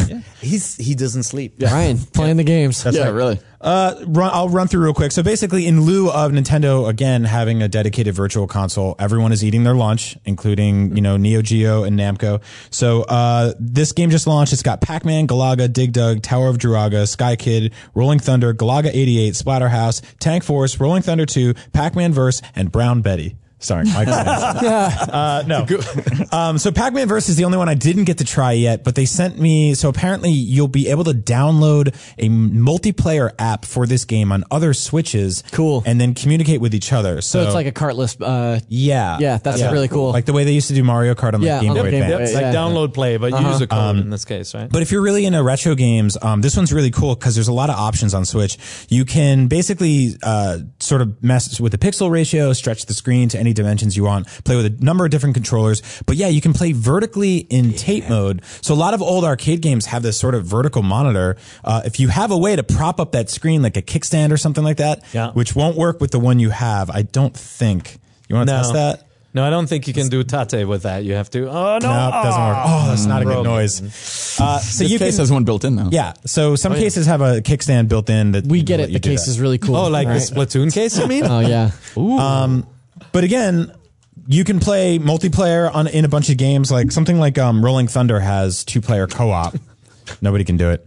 yeah. He's he doesn't sleep. Brian, playing the games. yeah, really. Uh, run, I'll run through real quick. So basically, in lieu of Nintendo again having a dedicated virtual console, everyone is eating their lunch, including you know Neo Geo and Namco. So uh, this game just launched. It's got Pac-Man, Galaga, Dig Dug, Tower of Druaga, Sky Kid, Rolling Thunder, Galaga 88, Splatterhouse, Tank Force, Rolling Thunder 2, Pac-Man Verse, and Brown Betty. Sorry, Michael. uh, no. Um, so Pac-Man Verse is the only one I didn't get to try yet, but they sent me. So apparently you'll be able to download a multiplayer app for this game on other switches. Cool. And then communicate with each other. So, So it's like a cartless. Uh, yeah, Yeah, that's really cool. Like the way they used to do Mario Kart on like Yeah, Game on Boy the Game Advance. Boy, It's like yeah. download play, but use a code in this case, right? But if you're really into retro games, um, this one's really cool because there's a lot of options on Switch. You can basically uh, sort of mess with the pixel ratio, stretch the screen to any dimensions you want, play with a number of different controllers. But yeah, you can play vertically in tate mode. So a lot of old arcade games have this sort of vertical monitor. Uh, if you have a way to prop up that screen like a kickstand or something like that, Yeah. which won't work with the one you have, I don't think. You want to no. test that? No, I don't think you can do tate with that. You have to. Oh no, No, it doesn't work. Oh, that's not a good noise. Uh, so This you case can, has one built in though. yeah. So some cases have a kickstand built in that we get it. The case that. is really cool. Oh, like right? the Splatoon case, you mean? Oh yeah. But again, you can play multiplayer on in a bunch of games. Like something like um, Rolling Thunder has two player co op. Nobody can do it.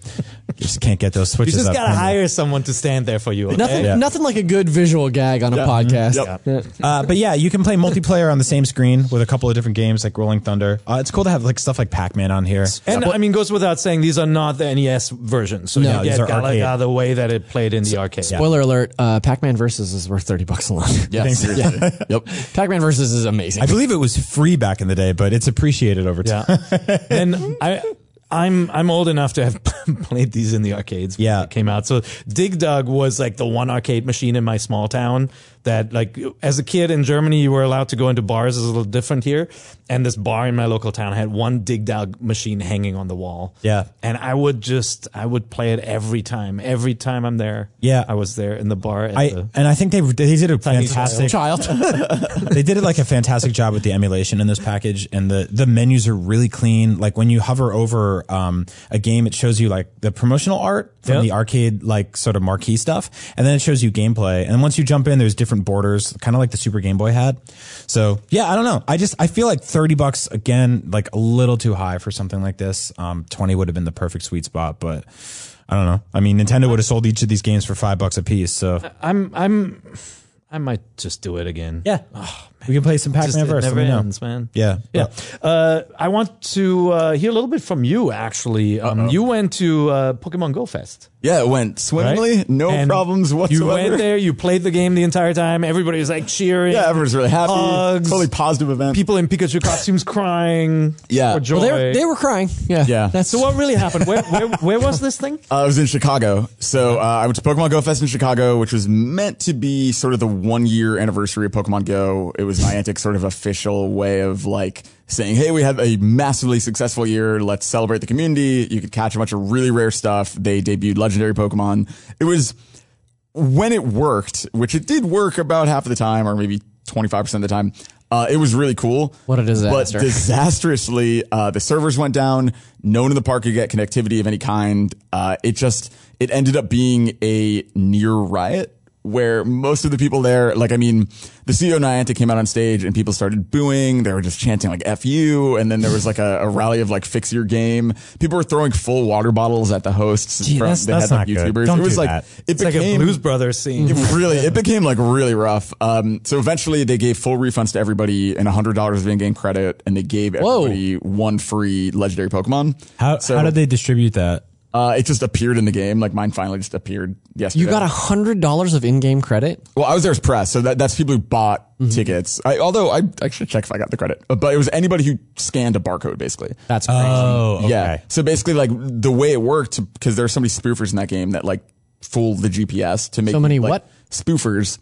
You just can't get those switches. you switches. just up. gotta hire someone to stand there for you. Okay? Nothing. Yeah. Nothing like a good visual gag on a podcast. Yep. Yeah. Uh, but yeah, you can play multiplayer on the same screen with a couple of different games like Rolling Thunder. Uh, it's cool to have like stuff like Pac Man on here. And I mean, goes without saying, these are not the NES versions. So No, you these get are arcade. Galaga the way that it played in the arcade. Spoiler alert: uh, Pac-Man Versus is worth thirty bucks alone. Yeah. Yep. Pac-Man Versus is amazing. I believe it was free back in the day, but it's appreciated over time. Yeah. and I I'm I'm old enough to have played these in the arcades when Yeah. they came out. So Dig Dug was like the one arcade machine in my small town that like as a kid in Germany you were allowed to go into bars. It's a little different here. And this bar in my local town had one Dig Dug machine hanging on the wall. Yeah. And I would just I would play it every time. Every time I'm there. Yeah. I was there in the bar. at I the- and I think they they did a fantastic Child. they did it like a fantastic job with the emulation in this package and the the menus are really clean like when you hover over um, a game it shows you like the promotional art from Yep. the arcade like sort of marquee stuff and then it shows you gameplay and once you jump in there's different borders kind of like the super game boy had so yeah i don't know i just i feel like 30 bucks again like a little too high for something like this um, 20 would have been the perfect sweet spot but I don't know. I mean, Nintendo would have sold each of these games for five bucks a piece. So I'm I'm I might just do it again. yeah, we can play some Just, Pac-Man it verse. never Let me know. ends, man. Yeah, Yeah. Uh, I want to uh, hear a little bit from you, actually. Um, you went to uh, Pokemon Go Fest. Yeah, it went swimmingly. right? No And problems whatsoever. You went there, you played the game the entire time. Everybody was like cheering. Yeah, everyone's really happy. Hugs. Totally positive event. People in Pikachu costumes crying. Yeah. For joy. Well, they were, they were crying. Yeah. Yeah. That's so what really happened? Where, where, where was this thing? Uh, I was in Chicago. So uh, I went to Pokemon Go Fest in Chicago, which was meant to be sort of the one year anniversary of Pokemon Go. It was Niantic's sort of official way of like saying, hey, we had a massively successful year. Let's celebrate the community. You could catch a bunch of really rare stuff. They debuted legendary Pokemon. It was when it worked, which it did work about half of the time or maybe 25% of the time. Uh, it was really cool. What a disaster. But disastrously, uh, the servers went down. No one in the park could get connectivity of any kind. Uh, it just, it ended up being a near riot where most of the people there, like, I mean, the CEO Niantic came out on stage and people started booing. They were just chanting like F you. And then there was like a, a rally of like fix your game. People were throwing full water bottles at the hosts. Gee, that's- they that's had like not good. YouTubers. Don't it was do like, that. it It's like a became Blues Brothers scene. it really, it became like really rough. Um, so eventually they gave full refunds to everybody and hundred dollars of in-game credit, and they gave Whoa. everybody one free legendary Pokemon. How, So, how did they distribute that? Uh, it just appeared in the game. Like mine finally just appeared yesterday. You got a hundred dollars of in-game credit. well, I was there as press, so that, that's people who bought tickets. I, although I, I should check if I got the credit, Uh, but it was anybody who scanned a barcode, basically. That's crazy. Oh, okay. Yeah. So basically, like the way it worked, because there are so many spoofers in that game that like fool the GPS to make So many like, what? spoofers.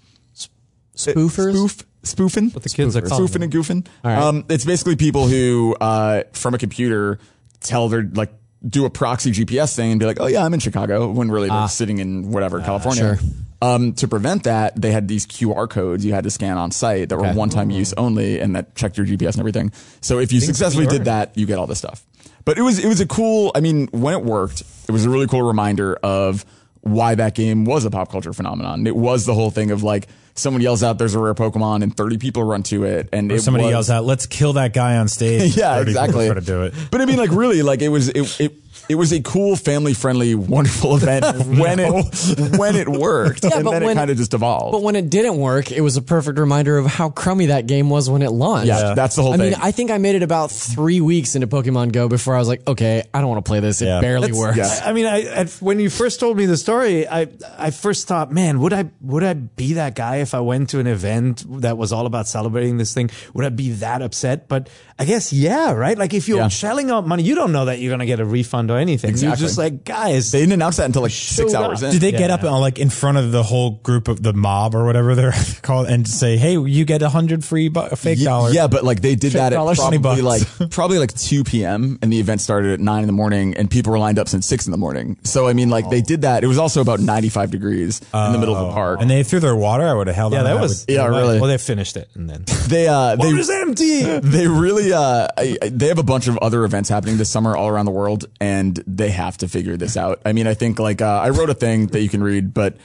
Spoofers. Spoof, spoofing. What the kids are calling spoofing and goofing. right. Um, it's basically people who, uh, from a computer tell their, like, do a proxy GPS thing and be like, oh yeah, I'm in Chicago when really they're sitting in whatever, California. sure. Um, to prevent that, they had these QR codes you had to scan on site that were one time use only and that checked your GPS and everything. So if you successfully did that, you get all this stuff. But it was, it was a cool, I mean, when it worked, it was a really cool reminder of why that game was a pop culture phenomenon. It was the whole thing of like, someone yells out, there's a rare Pokemon and 30 people run to it. And it somebody was- yells out, "Let's kill that guy on stage." yeah, 30 people exactly. To do it. But I mean, like, really, like, it was it it, it was a cool, family friendly, wonderful event when it when it worked, Yeah, and but then it when- kind of just evolved. But when it didn't work, it was a perfect reminder of how crummy that game was when it launched. yeah, that's the whole I thing. mean, I think I made it about three weeks into Pokemon Go before I was like, okay, I don't want to play this. It Yeah. barely That's- works. yeah. I mean, I, at, when you first told me the story, I I first thought, man, would I would I be that guy if I went to an event that was all about celebrating this thing? Would I be that upset? But I guess yeah, right. Like if you're Yeah. shelling out money, you don't know that you're gonna get a refund or anything. You're Exactly. just like, guys, they didn't announce that until like six Showed hours up. in. Did they get up uh, like in front of the whole group of the mob or whatever they're called and say, "Hey, you get a hundred free bu- fake Ye- dollars"? Yeah, but like they did that at dollars, 20 probably like probably like two p.m. and the event started at nine in the morning, and people were lined up since six in the morning. So I mean, like they did that. It was also about ninety-five degrees in the middle of the park, Oh. and they threw their water. I would have held yeah, on. to that was Yeah, really. Well, they finished it and then they uh they water's empty. they really uh I- I- they have a bunch of other events happening this summer all around the world and they have to figure this out i mean i think like uh, i wrote a thing that you can read but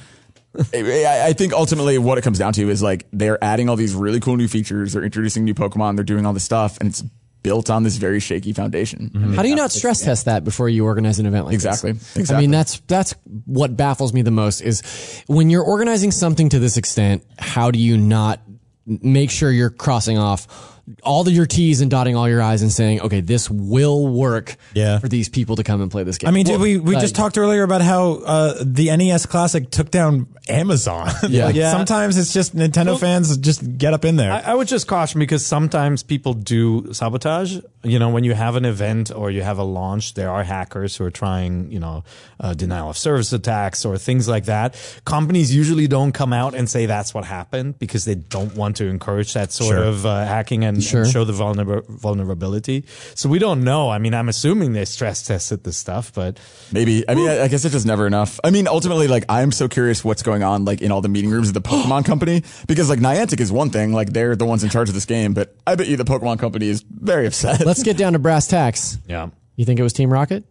I, I think ultimately what it comes down to is like they're adding all these really cool new features they're introducing new pokemon they're doing all this stuff and it's built on this very shaky foundation And How do you not have to- stress test that before you organize an event like Exactly. this? Exactly. I mean, that's that's what baffles me the most is when you're organizing something to this extent. How do you not make sure you're crossing off all of your T's and dotting all your I's and saying, okay, this will work Yeah. for these people to come and play this game? I mean, dude, we, we like- just talked earlier about how uh, the NES Classic took down Amazon. Yeah. Like, Yeah. Sometimes it's just Nintendo fans just get up in there. I, I would just caution because sometimes people do sabotage. You know, when you have an event or you have a launch, there are hackers who are trying, you know, uh, denial of service attacks or things like that. Companies usually don't come out and say that's what happened because they don't want to encourage that sort Sure. of uh, hacking and, and Sure. show the vulner- vulnerability. So we don't know. I mean, I'm assuming they stress tested this stuff, but Maybe. I mean, I, I guess it's just never enough. I mean, ultimately, like, I'm so curious what's going on, like, in all the meeting rooms of the Pokemon company. Because, like, Niantic is one thing. Like, they're the ones in charge of this game. But I bet you the Pokemon company is very upset. Let's get down to brass tacks. yeah. You think it was Team Rocket?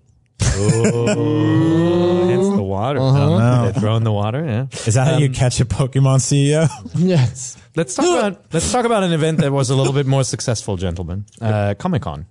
Hence the water. know. They throw in the water. Yeah. Is that how you catch a Pokemon CEO? Yes. Let's talk about let's talk about an event that was a little bit more successful, gentlemen. Uh, Comic Con.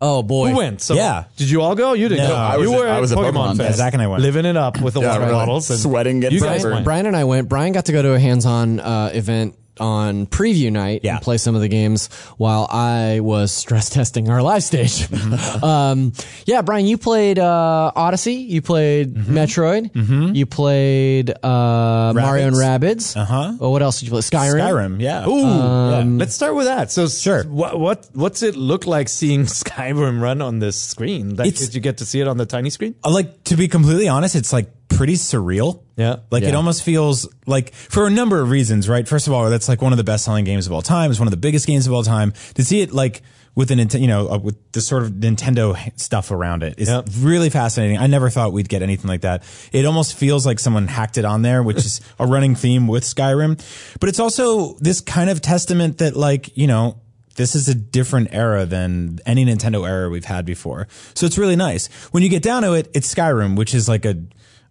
Oh boy. Who went? So Yeah. Did you all go? You didn't No, go. I was you a- were I at was a Pokemon, Pokemon Fest. fan. Zach and I went. living it up with the water really. bottles and Sweating, getting You guys sunburned. went. Brian and I went. Brian got to go to a hands-on uh, event on preview night Yeah. and play some of the games while I was stress testing our live stage. um, yeah, Brian, you played uh, Odyssey, you played Metroid, you played uh, Mario and Rabbids. Uh-huh. Well, what else did you play? Skyrim. Skyrim, yeah. Ooh, Yeah. let's start with that. So, Sure. What what what's it look like seeing Skyrim run on this screen? Like, did you get to see it on the tiny screen? Uh, like to be completely honest, it's like pretty surreal. Yeah. Like it almost feels like for a number of reasons, right? First of all, that's like one of the best selling games of all time. It's one of the biggest games of all time. To see it like with a Nintendo, you know, uh, with the sort of Nintendo stuff around it is Yep. really fascinating. I never thought we'd get anything like that. It almost feels like someone hacked it on there, which is a running theme with Skyrim. But it's also this kind of testament that like, you know, this is a different era than any Nintendo era we've had before. So it's really nice. When you get down to it, it's Skyrim, which is like a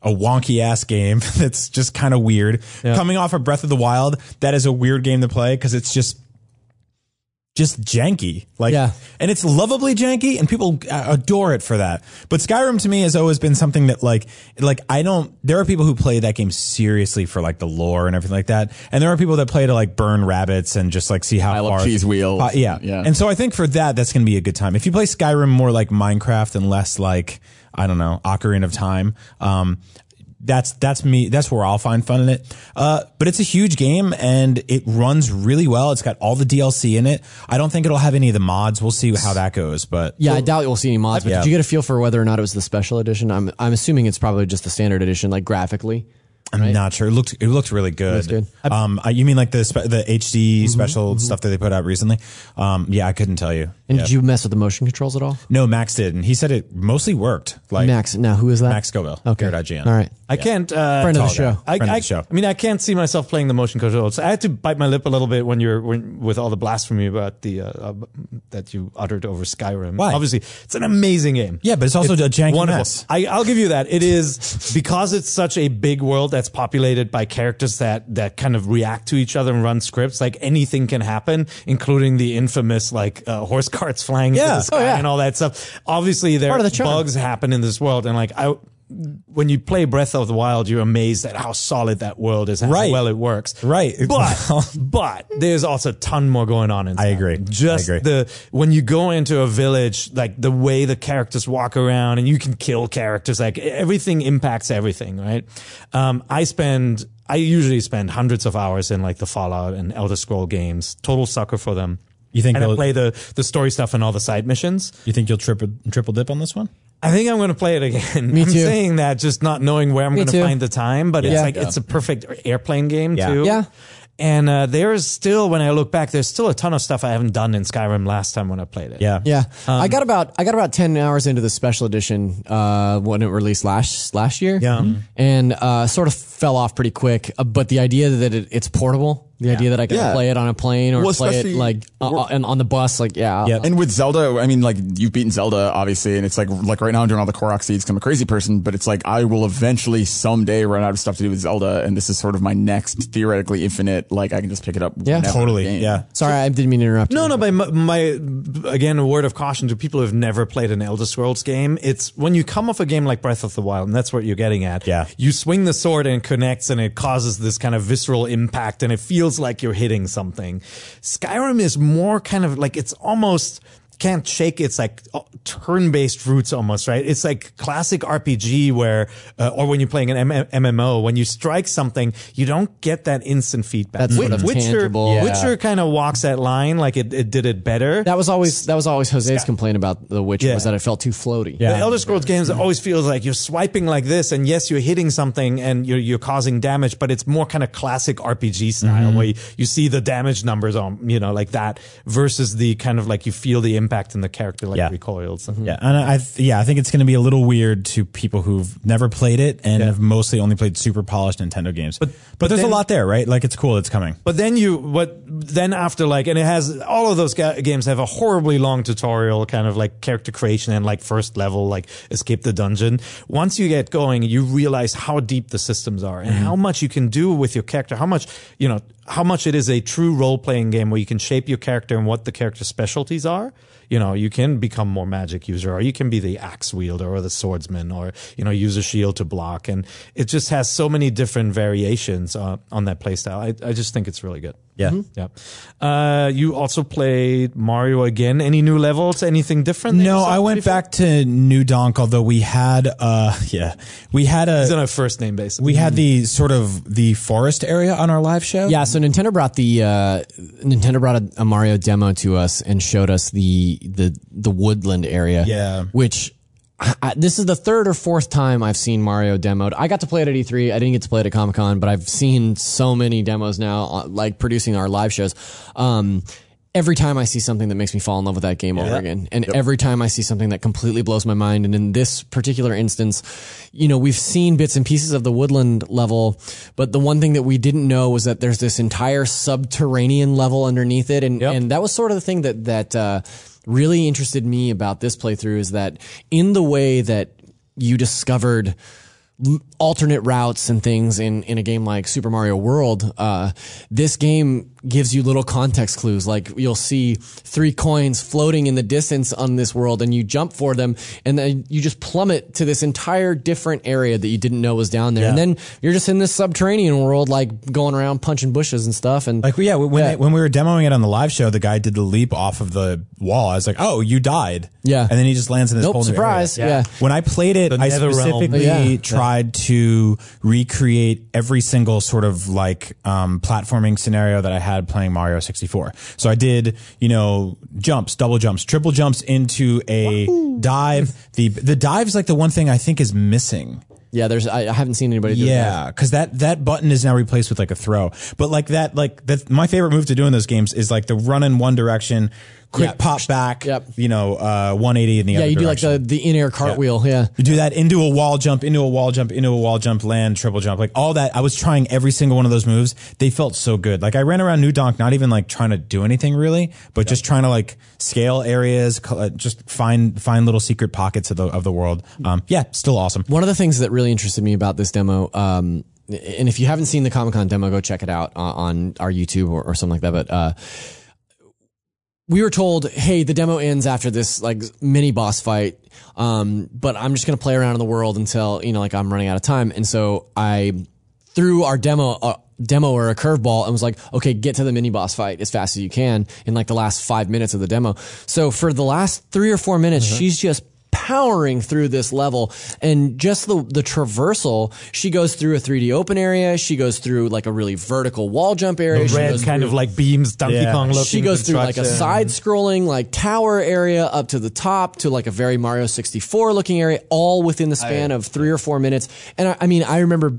a wonky ass game that's just kind of weird. Coming off of Breath of the Wild, that is a weird game to play because it's just just janky. Like, Yeah. and it's lovably janky and people uh, adore it for that. But Skyrim to me has always been something that like, like I don't, there are people who play that game seriously for like the lore and everything like that. And there are people that play to like burn rabbits and just like see how Pile up far. cheese wheels. Uh, yeah. Yeah. And so I think for that, that's going to be a good time. If you play Skyrim more like Minecraft and less like, I don't know, Ocarina of Time, um, that's that's me. That's where I'll find fun in it. Uh, but it's a huge game and it runs really well. It's got all the DLC in it. I don't think it'll have any of the mods. We'll see how that goes. But Yeah, I doubt you'll see any mods. But Yeah. did you get a feel for whether or not it was the special edition? I'm I'm assuming it's probably just the standard edition, like graphically. I'm not sure. It looked it looked really good. good. Um, uh, you mean like the spe- the HD special stuff that they put out recently? Um, yeah, I couldn't tell you. And Yeah. did you mess with the motion controls at all? No, Max did, and he said it mostly worked. Like Max, now who is that? Max Scoville. Okay. All right. I can't. Uh, Friend of the show. I, Friend of I, the show. I mean, I can't see myself playing the motion controls. I had to bite my lip a little bit when you're when, with all the blasphemy about the uh, uh, that you uttered over Skyrim. Why? Obviously, it's an amazing game. Yeah, but it's also a janky wonderful. mess. I, I'll give you that. It is because it's such a big world that's populated by characters that that kind of react to each other and run scripts. Like anything can happen, including the infamous like uh, horse carts flying into Yeah. the sky Oh, yeah. and all that stuff. Obviously, there Part of the charm. bugs happen in this world, and like I. When you play Breath of the Wild, you're amazed at how solid that world is, and Right. how well it works. Right. But but there's also a ton more going on inside. I agree. Just I agree. the when you go into a village, like the way the characters walk around and you can kill characters, like everything impacts everything, right? Um, I spend I usually spend hundreds of hours in like the Fallout and Elder Scroll games. Total sucker for them. You think and I they'll- play the the story stuff and all the side missions. You think you'll triple triple dip on this one? I think I'm going to play it again. Me I'm too. saying that just not knowing where I'm Me going to find the time, but it's Yeah. like Yeah. it's a perfect airplane game Yeah. too. Yeah. And uh, there's still, when I look back, there's still a ton of stuff I haven't done in Skyrim last time when I played it. Yeah. Yeah, Um, I got about I got about ten hours into the special edition uh, when it released last last year. Yeah. Mm-hmm. Mhm. and uh, sort of fell off pretty quick. Uh, but the idea that it, it's portable, the idea that I can Yeah. play it on a plane or Well, play it like uh, uh, and on the bus, like yeah, Yeah. And with Zelda, I mean, like you've beaten Zelda, obviously, and it's like like right now I'm doing all the Korok seeds. 'cause I'm a crazy person, but it's like I will eventually someday run out of stuff to do with Zelda, and this is sort of my next theoretically infinite. Like I can just pick it up. Yeah. Totally. game. Yeah. Sorry, I didn't mean to interrupt. No, you. no, but my, my, again, a word of caution to people who've never played an Elder Scrolls game. It's when you come off a game like Breath of the Wild, and that's what you're getting at. Yeah. You swing the sword and it connects and it causes this kind of visceral impact and it feels like you're hitting something. Skyrim is more kind of like, it's almost, can't shake its like uh, turn-based roots almost, right? It's like classic RPG where, uh, or when you're playing an M- MMO, when you strike something, you don't get that instant feedback. That's sort of Witcher, tangible. Yeah. Witcher kind of walks that line, like it, it did it better. That was always that was always Jose's complaint about The Witcher Yeah. was that it felt too floaty. Yeah. The Elder Scrolls games always feels like you're swiping like this, and yes, you're hitting something and you're you're causing damage, but it's more kind of classic RPG style where you, you see the damage numbers on you know like that versus the kind of like you feel the impact in the character like Yeah. recoils. Hmm. Yeah, and I yeah, I think it's going to be a little weird to people who've never played it and have mostly only played super polished Nintendo games. But but, there's then- a lot there, right? Like it's cool, it's coming. But then you, what then after like, and it has all of those ga- games have a horribly long tutorial, kind of like character creation and like first level, like escape the dungeon. Once you get going, you realize how deep the systems are and mm-hmm. how much you can do with your character, how much, you know, how much it is a true role playing game where you can shape your character and what the character specialties are. You know, you can become more magic user or you can be the axe wielder or the swordsman or, you know, use a shield to block. And it just has so many different variations uh, on that playstyle. I, I just think it's really good. Yeah. Yeah. Uh, you also played Mario again. Any new levels? Anything different? No, I went before? back to New Donk, although we had uh yeah. We had It's on a a first name basis. we had the sort of the forest area on our live show. Yeah, so Nintendo brought the uh, Nintendo brought a, a Mario demo to us and showed us the the the woodland area. Yeah. which I, this is the third or fourth time I've seen Mario demoed. I got to play it at E3. I didn't get to play it at Comic Con, but I've seen so many demos now, uh, like producing our live shows. Um, every time I see something that makes me fall in love with that game over again, and every time I see something that completely blows my mind, and in this particular instance, you know, we've seen bits and pieces of the woodland level, but the one thing that we didn't know was that there's this entire subterranean level underneath it, and and that was sort of the thing that that uh, really interested me about this playthrough is that in the way that you discovered alternate routes and things in, in a game like Super Mario World, uh, this game gives you little context clues. Like you'll see three coins floating in the distance on this world and you jump for them and then you just plummet to this entire different area that you didn't know was down there. And then you're just in this subterranean world, like going around punching bushes and stuff. And Like yeah, when Yeah. They, when we were demoing it on the live show, the guy did the leap off of the wall. I was like, "Oh, you died." Yeah. and then he just lands in this Nope, whole new surprise. area. Yeah. When I played it, The I nether realm. specifically Yeah. tried to recreate every single sort of like um, platforming scenario that I had playing Mario 64. So I did, you know, jumps, double jumps, triple jumps into a dive. The the dive's like the one thing I think is missing. yeah, there's, I, I haven't seen anybody do that. Yeah, because that that button is now replaced with like a throw. But like that, like that. My favorite move to do in those games is like the run in one direction, quick Yeah. pop back. Yep. You know, uh, 180 in the other. Yeah, you do direction. like the, the in-air cartwheel. Yeah. You do that into a wall jump, into a wall jump, into a wall jump, land, triple jump, like all that. I was trying every single one of those moves. They felt so good. Like I ran around New Donk, not even like trying to do anything really, but just trying to like scale areas, uh, just find find little secret pockets of the of the world. Um, yeah, still awesome. One of the things that really interested me about this demo, um, and if you haven't seen the Comic Con demo, go check it out on, on our YouTube or, or something like that. But uh, we were told, hey, the demo ends after this like mini boss fight, um, but I'm just gonna play around in the world until you know like I'm running out of time. And so I threw our demo. Uh, demo or a curveball and was like, okay, get to the mini boss fight as fast as you can in like the last five minutes of the demo. So for the last three or four minutes, she's just powering through this level and just the the traversal she goes through a 3d open area she goes through like a really vertical wall jump area she Red goes kind through- of like beams, Donkey Yeah. Kong looking. she goes through like a side scrolling like tower area up to the top to like a very Mario 64 looking area all within the span of 3 or 4 minutes and I, I mean I remember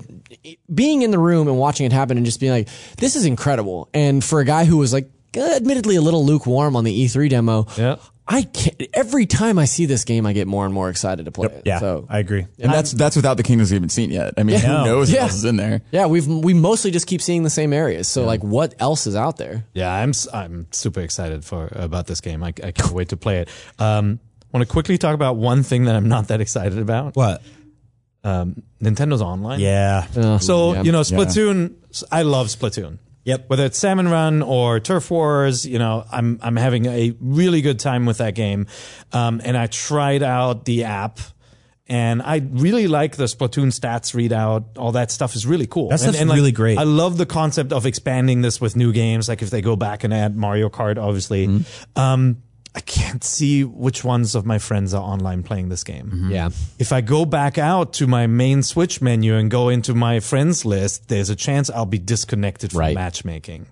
being in the room and watching it happen and just being like this is incredible and for a guy who was like admittedly a little lukewarm on the E3 demo Yeah. I can't, every time I see this game I get more and more excited to play it Yeah, so I agree. And that's that's without the kingdoms we haven't seen yet. I mean, who knows Yeah. what else is in there? yeah we've we mostly just keep seeing the same areas so like what else is out there Yeah, I'm s- I'm super excited for about this game. I, I can't wait to play it. Um, want to quickly talk about one thing that I'm not that excited about. What? Um, Nintendo's online. Yeah. So Yeah. you know, Splatoon. I love Splatoon. Yep. Whether it's Salmon Run or Turf Wars, you know, I'm I'm having a really good time with that game. Um, and I tried out the app. And I really like the Splatoon stats readout. All that stuff is really cool. That And- and, like, really great. I love the concept of expanding this with new games. Like if they go back and add Mario Kart, obviously. Mm-hmm. Um, I can't see which ones of my friends are online playing this game. Mm-hmm. yeah If I go back out to my main Switch menu and go into my friends list, there's a chance I'll be disconnected from Right. matchmaking.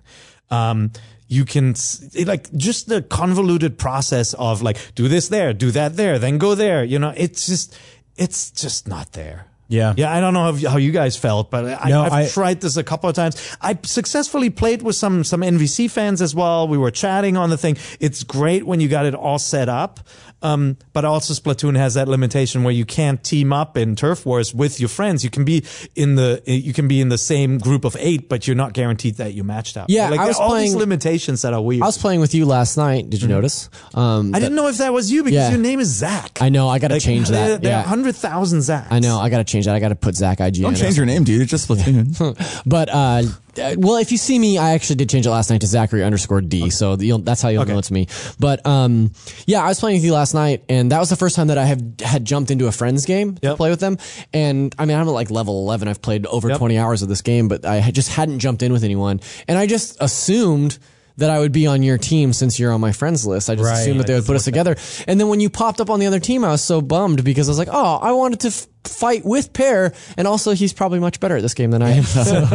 Um, you can it, like just the convoluted process of like do this there, do that there, then go there. You know, it's just it's just not there. Yeah. Yeah, I don't know how, how you guys felt, but I, No, I've I- tried this a couple of times. I successfully played with some some NVC fans as well. We were chatting on the thing. It's great when you got it all set up, um, but also Splatoon has that limitation where you can't team up in turf wars with your friends. You can be in the you can be in the same group of eight, but you're not guaranteed that you matched up. Yeah, like I was all these playing- limitations that are weird. I was playing with you last night did you notice um I didn't know if that was you because Yeah. your name is Zach. I know I gotta Like, change that There yeah hundred thousand Zachs. I know. I got to change that. I got to put Zach IGN. Don't change your name, dude. It's just Splatoon. But uh, well, if you see me, I actually did change it last night to Zachary underscore D. So you'll, that's how you'll know it's me. But um, yeah, I was playing with you last night, and that was the first time that I have had jumped into a friend's game to play with them. And I mean, I'm at like level 11. I've played over Yep. 20 hours of this game, but I just hadn't jumped in with anyone, and I just assumed. That I would be on your team since you're on my friends list. I just Right. assumed that they would put us together. And then when you popped up on the other team, I was so bummed because I was like, oh, I wanted to f- fight with Peer. And also, he's probably much better at this game than I am. So,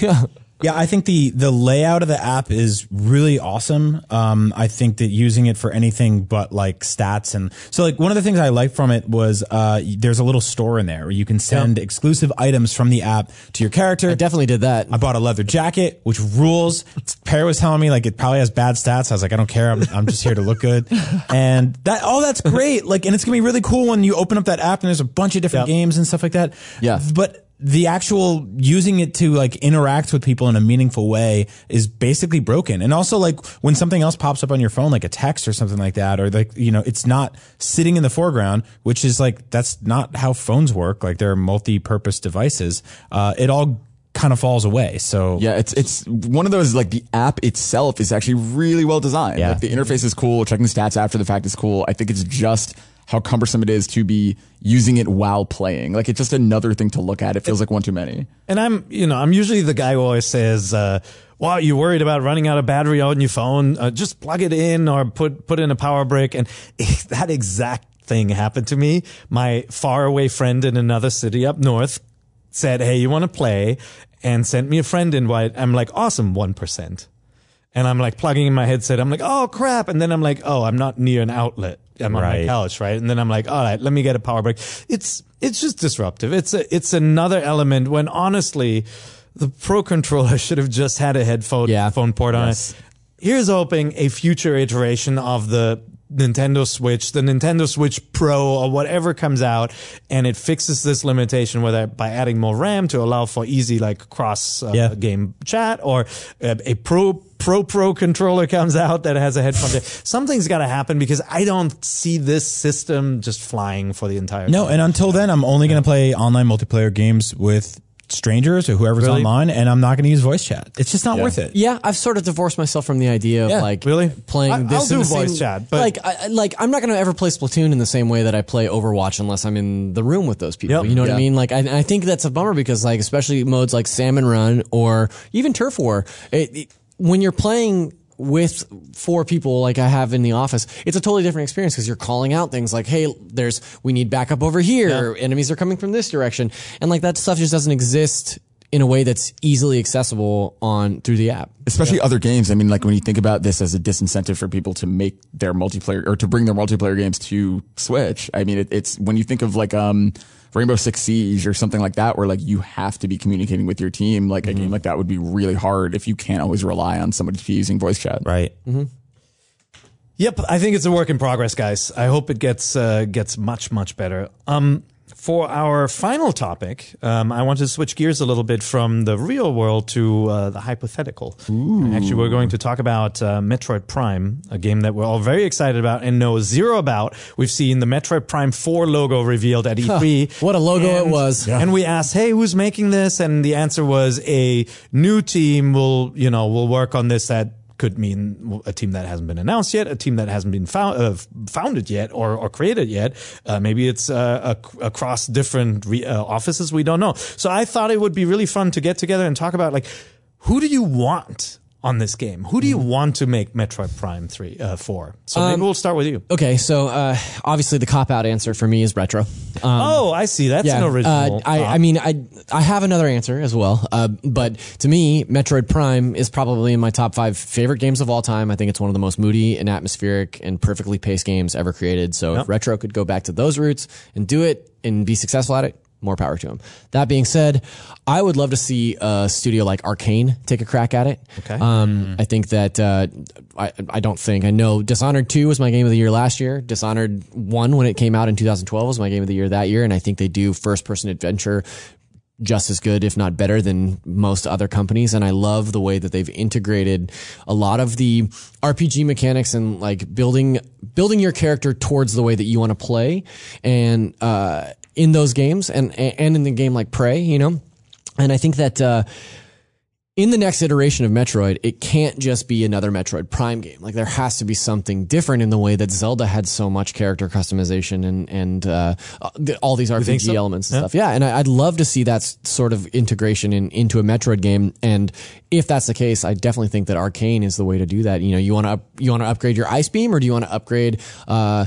yeah. Yeah, I think the the layout of the app is really awesome. Um, I think that using it for anything but like stats and so like one of the things I liked from it was uh, there's a little store in there where you can send exclusive items from the app to your character. I definitely did that. I bought a leather jacket, which rules. Perry was telling me like it probably has bad stats. I was like, I don't care. I'm, I'm just here to look good. And that, oh, that's great. Like, and it's gonna be really cool when you open up that app and there's a bunch of different Yep. games and stuff like that. Yeah. But the actual using it to like interact with people in a meaningful way is basically broken. And also like when something else pops up on your phone, like a text or something like that, or like, you know, it's not sitting in the foreground, which is like, that's not how phones work. Like they're multi-purpose devices. Uh, it all kind of falls away. So Yeah, it's it's one of those like the app itself is actually really well designed. Yeah. Like the interface is cool. Checking the stats after the fact is cool. I think it's just how cumbersome it is to be using it while playing. Like it's just another thing to look at. It feels like one too many. And I'm, you know, I'm usually the guy who always says, uh, "Well, you worried about running out of battery on your phone? Uh, just plug it in or put put in a power brick." And that exact thing happened to me. My faraway friend in another city up north said, "Hey, you want to play?" and sent me a friend invite. I'm like, "Awesome, one percent." And I'm like plugging in my headset. I'm like, oh crap. And then I'm like, oh, I'm not near an outlet. I'm on my couch, right? And then I'm like, all right, let me get a power break. It's it's just disruptive. It's a, it's another element when honestly, the Pro controller should have just had a headphone Yeah. phone port on Yes. it. Here's hoping a future iteration of the Nintendo Switch, the Nintendo Switch Pro or whatever comes out and it fixes this limitation whether by adding more RAM to allow for easy like cross uh, Yeah. game chat or uh, a Pro Pro Pro controller comes out that has a headphone. jack. Something's got to happen because I don't see this system just flying for the entire No, time. and until then, I'm only going to play online multiplayer games with strangers or whoever's Really? online, and I'm not going to use voice chat. It's just not worth it. Yeah, I've sort of divorced myself from the idea of Yeah, like really? playing I- this I'll in do the voice same, chat, but- like I, I- like I'm not going to ever play Splatoon in the same way that I play Overwatch unless I'm in the room with those people. Yep. You know what I mean? Like I, I think that's a bummer because like especially modes like Salmon Run or even Turf War, it, it- when you're playing with four people like I have in the office, it's a totally different experience because you're calling out things like, "Hey, there's we need backup over here. Enemies are coming from this direction," and like that stuff just doesn't exist in a way that's easily accessible on through the app. Especially other games. I mean, like when you think about this as a disincentive for people to make their multiplayer or to bring their multiplayer games to Switch. I mean, it, it's when you think of like, um, Rainbow Six Siege or something like that, where like you have to be communicating with your team. Like a game like that would be really hard if you can't always rely on somebody to be using voice chat. Right. Yep, I think it's a work in progress, guys. I hope it gets uh, gets much much better. Um, for our final topic, um, I want to switch gears a little bit from the real world to uh, the hypothetical. Actually, we're going to talk about uh, Metroid Prime, a game that we're all very excited about and know zero about. We've seen the Metroid Prime 4 logo revealed at E3. What a logo it And- was. And we asked, "Hey, who's making this?" And the answer was a new team will, you know, will work on this that could mean a team that hasn't been announced yet, a team that hasn't been found, uh, founded yet or, or created yet. Uh, maybe it's uh, ac- across different re- uh, offices. We don't know. So I thought it would be really fun to get together and talk about like, who do you want on this game? Who do you want to make Metroid Prime three, uh? So maybe we'll start with you. Okay, so uh, obviously the cop out answer for me is retro. Um, oh, I see. That's an original. Uh, I. I mean, I I have another answer as well, uh, but to me, Metroid Prime is probably in my top five favorite games of all time. I think it's one of the most moody and atmospheric and perfectly paced games ever created. So if retro could go back to those roots and do it and be successful at it, more power to them. That being said, I would love to see a studio like Arcane take a crack at it. Okay. Um, I think that uh, I I don't think I know Dishonored two was my game of the year last year. Dishonored one when it came out in 2012 was my game of the year that year, and I think they do first person adventure just as good, if not better, than most other companies. And I love the way that they've integrated a lot of the RPG mechanics and like building building your character towards the way that you want to play, and uh, in those games and and in the game like Prey, you know. And I think that uh, in the next iteration of Metroid, it can't just be another Metroid Prime game. Like there has to be something different in the way that Zelda had so much character customization and and uh, all these RPG so? elements and stuff. Yeah, and I, I'd love to see that sort of integration in, into a Metroid game. And if that's the case, I definitely think that Arcane is the way to do that. You know, you want to you want to upgrade your Ice Beam, or do you want to upgrade? Uh,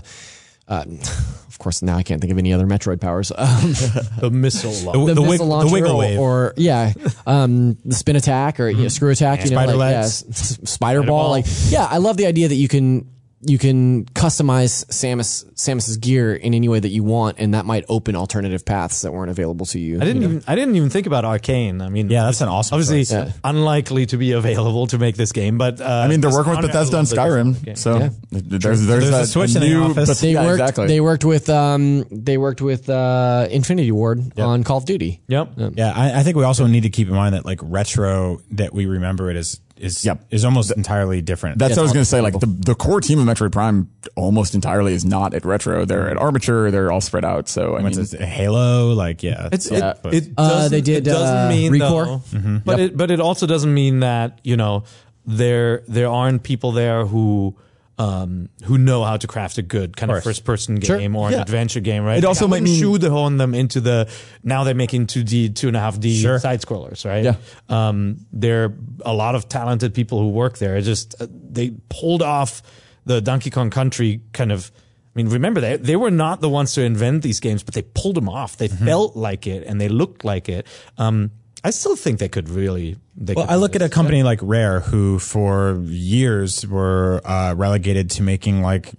uh, of course, now I can't think of any other Metroid powers. Um, The missile launch. the, The wig- missile the launcher wiggle or, wave. or yeah, um, the spin attack or you know, screw attack, you know, Spider like, yeah, legs. s- s- spider ball. ball. Like, yeah, I love the idea that you can you can customize Samus Samus's gear in any way that you want, and that might open alternative paths that weren't available to you. I didn't you know? even I didn't even think about Arcane. I mean, Yeah, that's an awesome obviously choice. Yeah. unlikely to be available to make this game, but uh, I mean, they're working with Bethesda on Skyrim, so Yeah. there's there's, There's a that Switch in the office. but- They yeah, worked. exactly. They worked with. Um, they worked with uh, Infinity Ward on Call of Duty. Yep. Yeah, I, I think we also need to keep in mind that like retro that we remember it as is Yep. is almost entirely different. That's what I was going to say. Like the, the core team of Metroid Prime almost entirely is not at Retro. They're at Armature. They're all spread out. So I mean, What's it, Halo, like yeah, It's Yeah. it, it Uh, doesn't, they did, it doesn't uh, mean Recore. though, but it but it also doesn't mean that you know there there aren't people there who um who know how to craft a good kind of, first person Sure. game or an Yeah. adventure game right It also might mean- shoehorn them into the now they're making 2d two and a half d Sure. side scrollers right Yeah. um there are a lot of talented people who work there It's just uh, they pulled off the Donkey Kong Country kind of I mean, remember they they were not the ones to invent these games, but they pulled them off. They Mm-hmm. felt like it and they looked like it. Um, I still think they could really. They Well, could I look at a company like Rare, who for years were uh, relegated to making like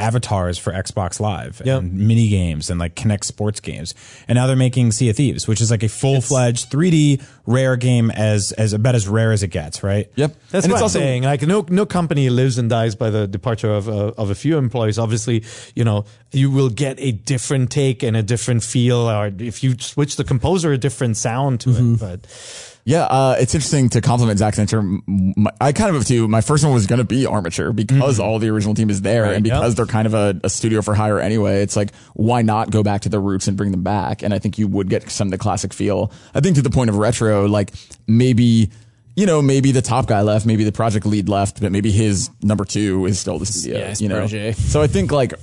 avatars for Xbox Live Yep. and mini games and like Kinect Sports games, and now they're making Sea of Thieves, which is like a full fledged 3D Rare game as as about as rare as it gets, right? yep. That's and what it's I'm also saying. Like no no company lives and dies by the departure of uh, of a few employees. Obviously, you know you will get a different take and a different feel, or if you switch the composer, a different sound to Mm-hmm. it. But Yeah, uh, it's interesting to compliment. M- my- I kind of have too. My first one was going to be Armature because all the original team is there and because yep. they're kind of a, a studio for hire anyway. It's like, why not go back to the roots and bring them back? And I think you would get some of the classic feel. I think to the point of retro, like maybe, you know, maybe the top guy left, maybe the project lead left, but maybe his number two is still the studio. Yeah, you know, protege. so I think like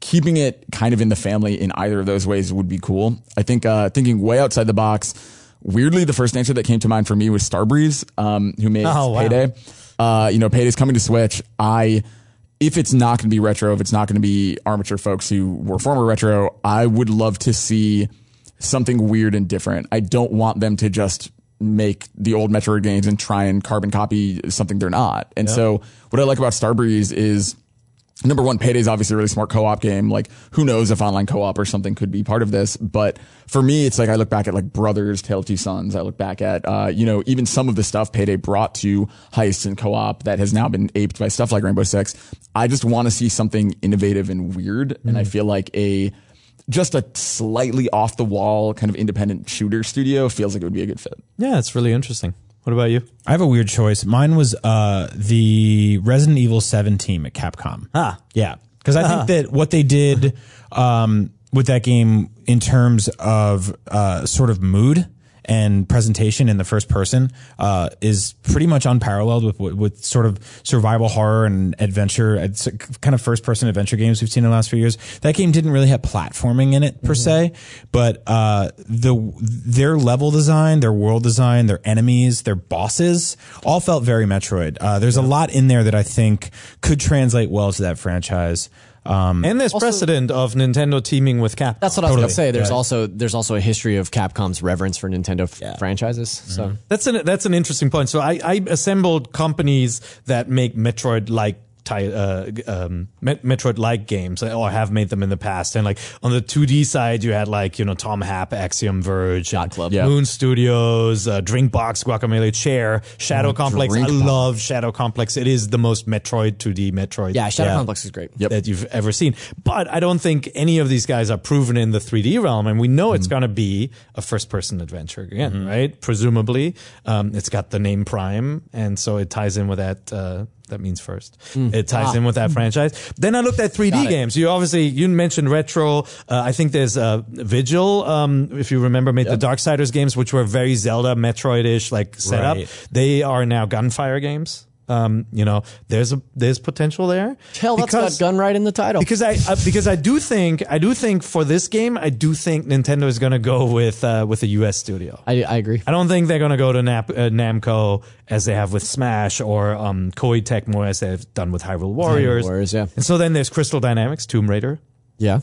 keeping it kind of in the family in either of those ways would be cool. I think uh, thinking way outside the box. Weirdly, the first answer that came to mind for me was Starbreeze, um, who made Oh, wow. Payday. Uh, you know, Payday's coming to Switch. I, if it's not going to be retro, if it's not going to be Armature folks who were former retro, I would love to see something weird and different. I don't want them to just make the old Metroid games and try and carbon copy something they're not. And so what I like about Starbreeze is number one, Payday is obviously a really smart co-op game. Like, who knows if online co-op or something could be part of this? But for me, it's like I look back at like Brothers, Tale of Two Sons. I look back at, uh, you know, even some of the stuff Payday brought to heists and co-op that has now been aped by stuff like Rainbow Six. I just want to see something innovative and weird, and I feel like a just a slightly off the wall kind of independent shooter studio feels like it would be a good fit. yeah, it's really interesting. What about you? I have a weird choice. Mine was uh, the Resident Evil 7 team at Capcom. Ah. Yeah. Because I think that what they did um, with that game in terms of uh, sort of mood and presentation in the first person uh, is pretty much unparalleled with, with with sort of survival horror and adventure, it's kind of first person adventure games we've seen in the last few years. That game didn't really have platforming in it per se, but uh, the their level design, their world design, their enemies, their bosses all felt very Metroid. Uh, there's a lot in there that I think could translate well to that franchise. Um, And there's precedent of Nintendo teaming with Capcom. That's what I was going to say. There's Yeah. also there's also a history of Capcom's reverence for Nintendo f- franchises. So That's an that's an interesting point. So I, I assembled companies that make Metroid like uh, um, Met- Metroid like games, or have made them in the past. And like on the 2D side, you had like you know Tom Happ, Axiom Verge, Yacht Club. Yeah. Moon Studios, uh, Drinkbox, Guacamelee Chair, Shadow Complex. I love Shadow Complex. It is the most Metroid 2D Metroid. yeah, Shadow Complex is great. that you've ever seen. But I don't think any of these guys are proven in the 3D realm, and we know it's going to be a first-person adventure again, right? Presumably, um, it's got the name Prime, and so it ties in with that. Uh, that means first. It ties in with that franchise. Then I looked at 3D games. You obviously you mentioned retro. Uh, I think there's uh, Vigil. Um, if you remember, made the Darksiders games, which were very Zelda, Metroid-ish like setup. Right. They are now Gunfire games. Um, you know, there's a there's potential there. Hell, that's Because- got gun right in the title. because I uh, because I do think I do think for this game I do think Nintendo is going to go with uh, with a US studio. I, I agree. I don't think they're going to go to Nap- uh, Namco as they have with Smash or um, Koei Tecmo as they've done with Hyrule Warriors. Warriors, yeah. And so then there's Crystal Dynamics, Tomb Raider. Yeah.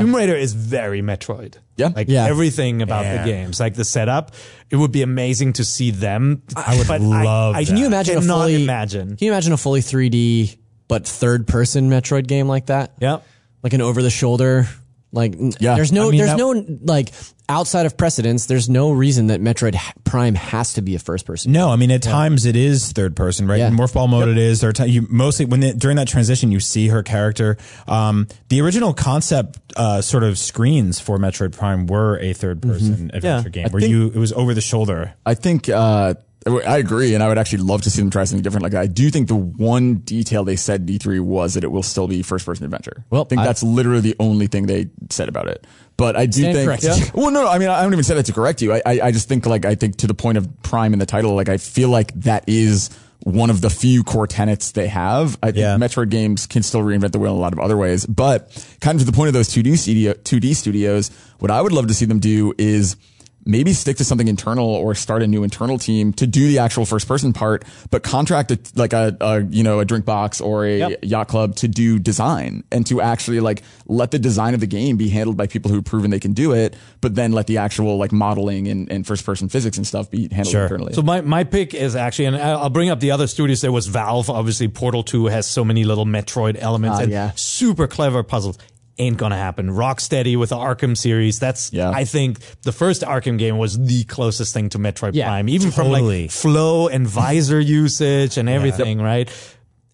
Tomb Raider is very Metroid. Yeah. Like Yeah. everything about Yeah. the games, like the setup, it would be amazing to see them. I would love I, I that. Can you imagine a fully imagine. Can you imagine a fully 3D but third person Metroid game like that? Yeah. Like an over the shoulder. Like Yeah. there's no I mean, there's that- no like outside of precedence. There's no reason that Metroid Prime has to be a first person. No, I mean at times it is third person, right? Yeah. In Morph Ball mode, it is. There are ti- you mostly when they, during that transition you see her character. Um, the original concept uh, sort of screens for Metroid Prime were a third person adventure game where think- you it was over the shoulder. I think uh, I agree, and I would actually love to see them try something different. Like I do think the one detail they said D3 was that it will still be first person adventure. Well, I think I- that's literally the only thing they said about it. But I do think. Yeah. well, no, I mean, I don't even say that to correct you. I, I, I just think like I think to the point of Prime in the title, like I feel like that is one of the few core tenets they have. I think Yeah. Metroid games can still reinvent the wheel in a lot of other ways, but kind of to the point of those 2D studio, 2D studios, what I would love to see them do is maybe stick to something internal or start a new internal team to do the actual first person part, but contract a, like a, a you know a drink box or a Yep. yacht club to do design and to actually like let the design of the game be handled by people who've proven they can do it, but then let the actual like modeling and, and first person physics and stuff be handled Sure. internally. So my, my pick is actually, and I'll bring up the other studios. There was Valve. Obviously, Portal 2 has so many little Metroid elements Ah, and yeah. super clever puzzles. Ain't gonna happen. Rocksteady with the Arkham series. That's, Yeah. I think the first Arkham game was the closest thing to Metroid Yeah, Prime, even from like flow and visor usage and everything, right?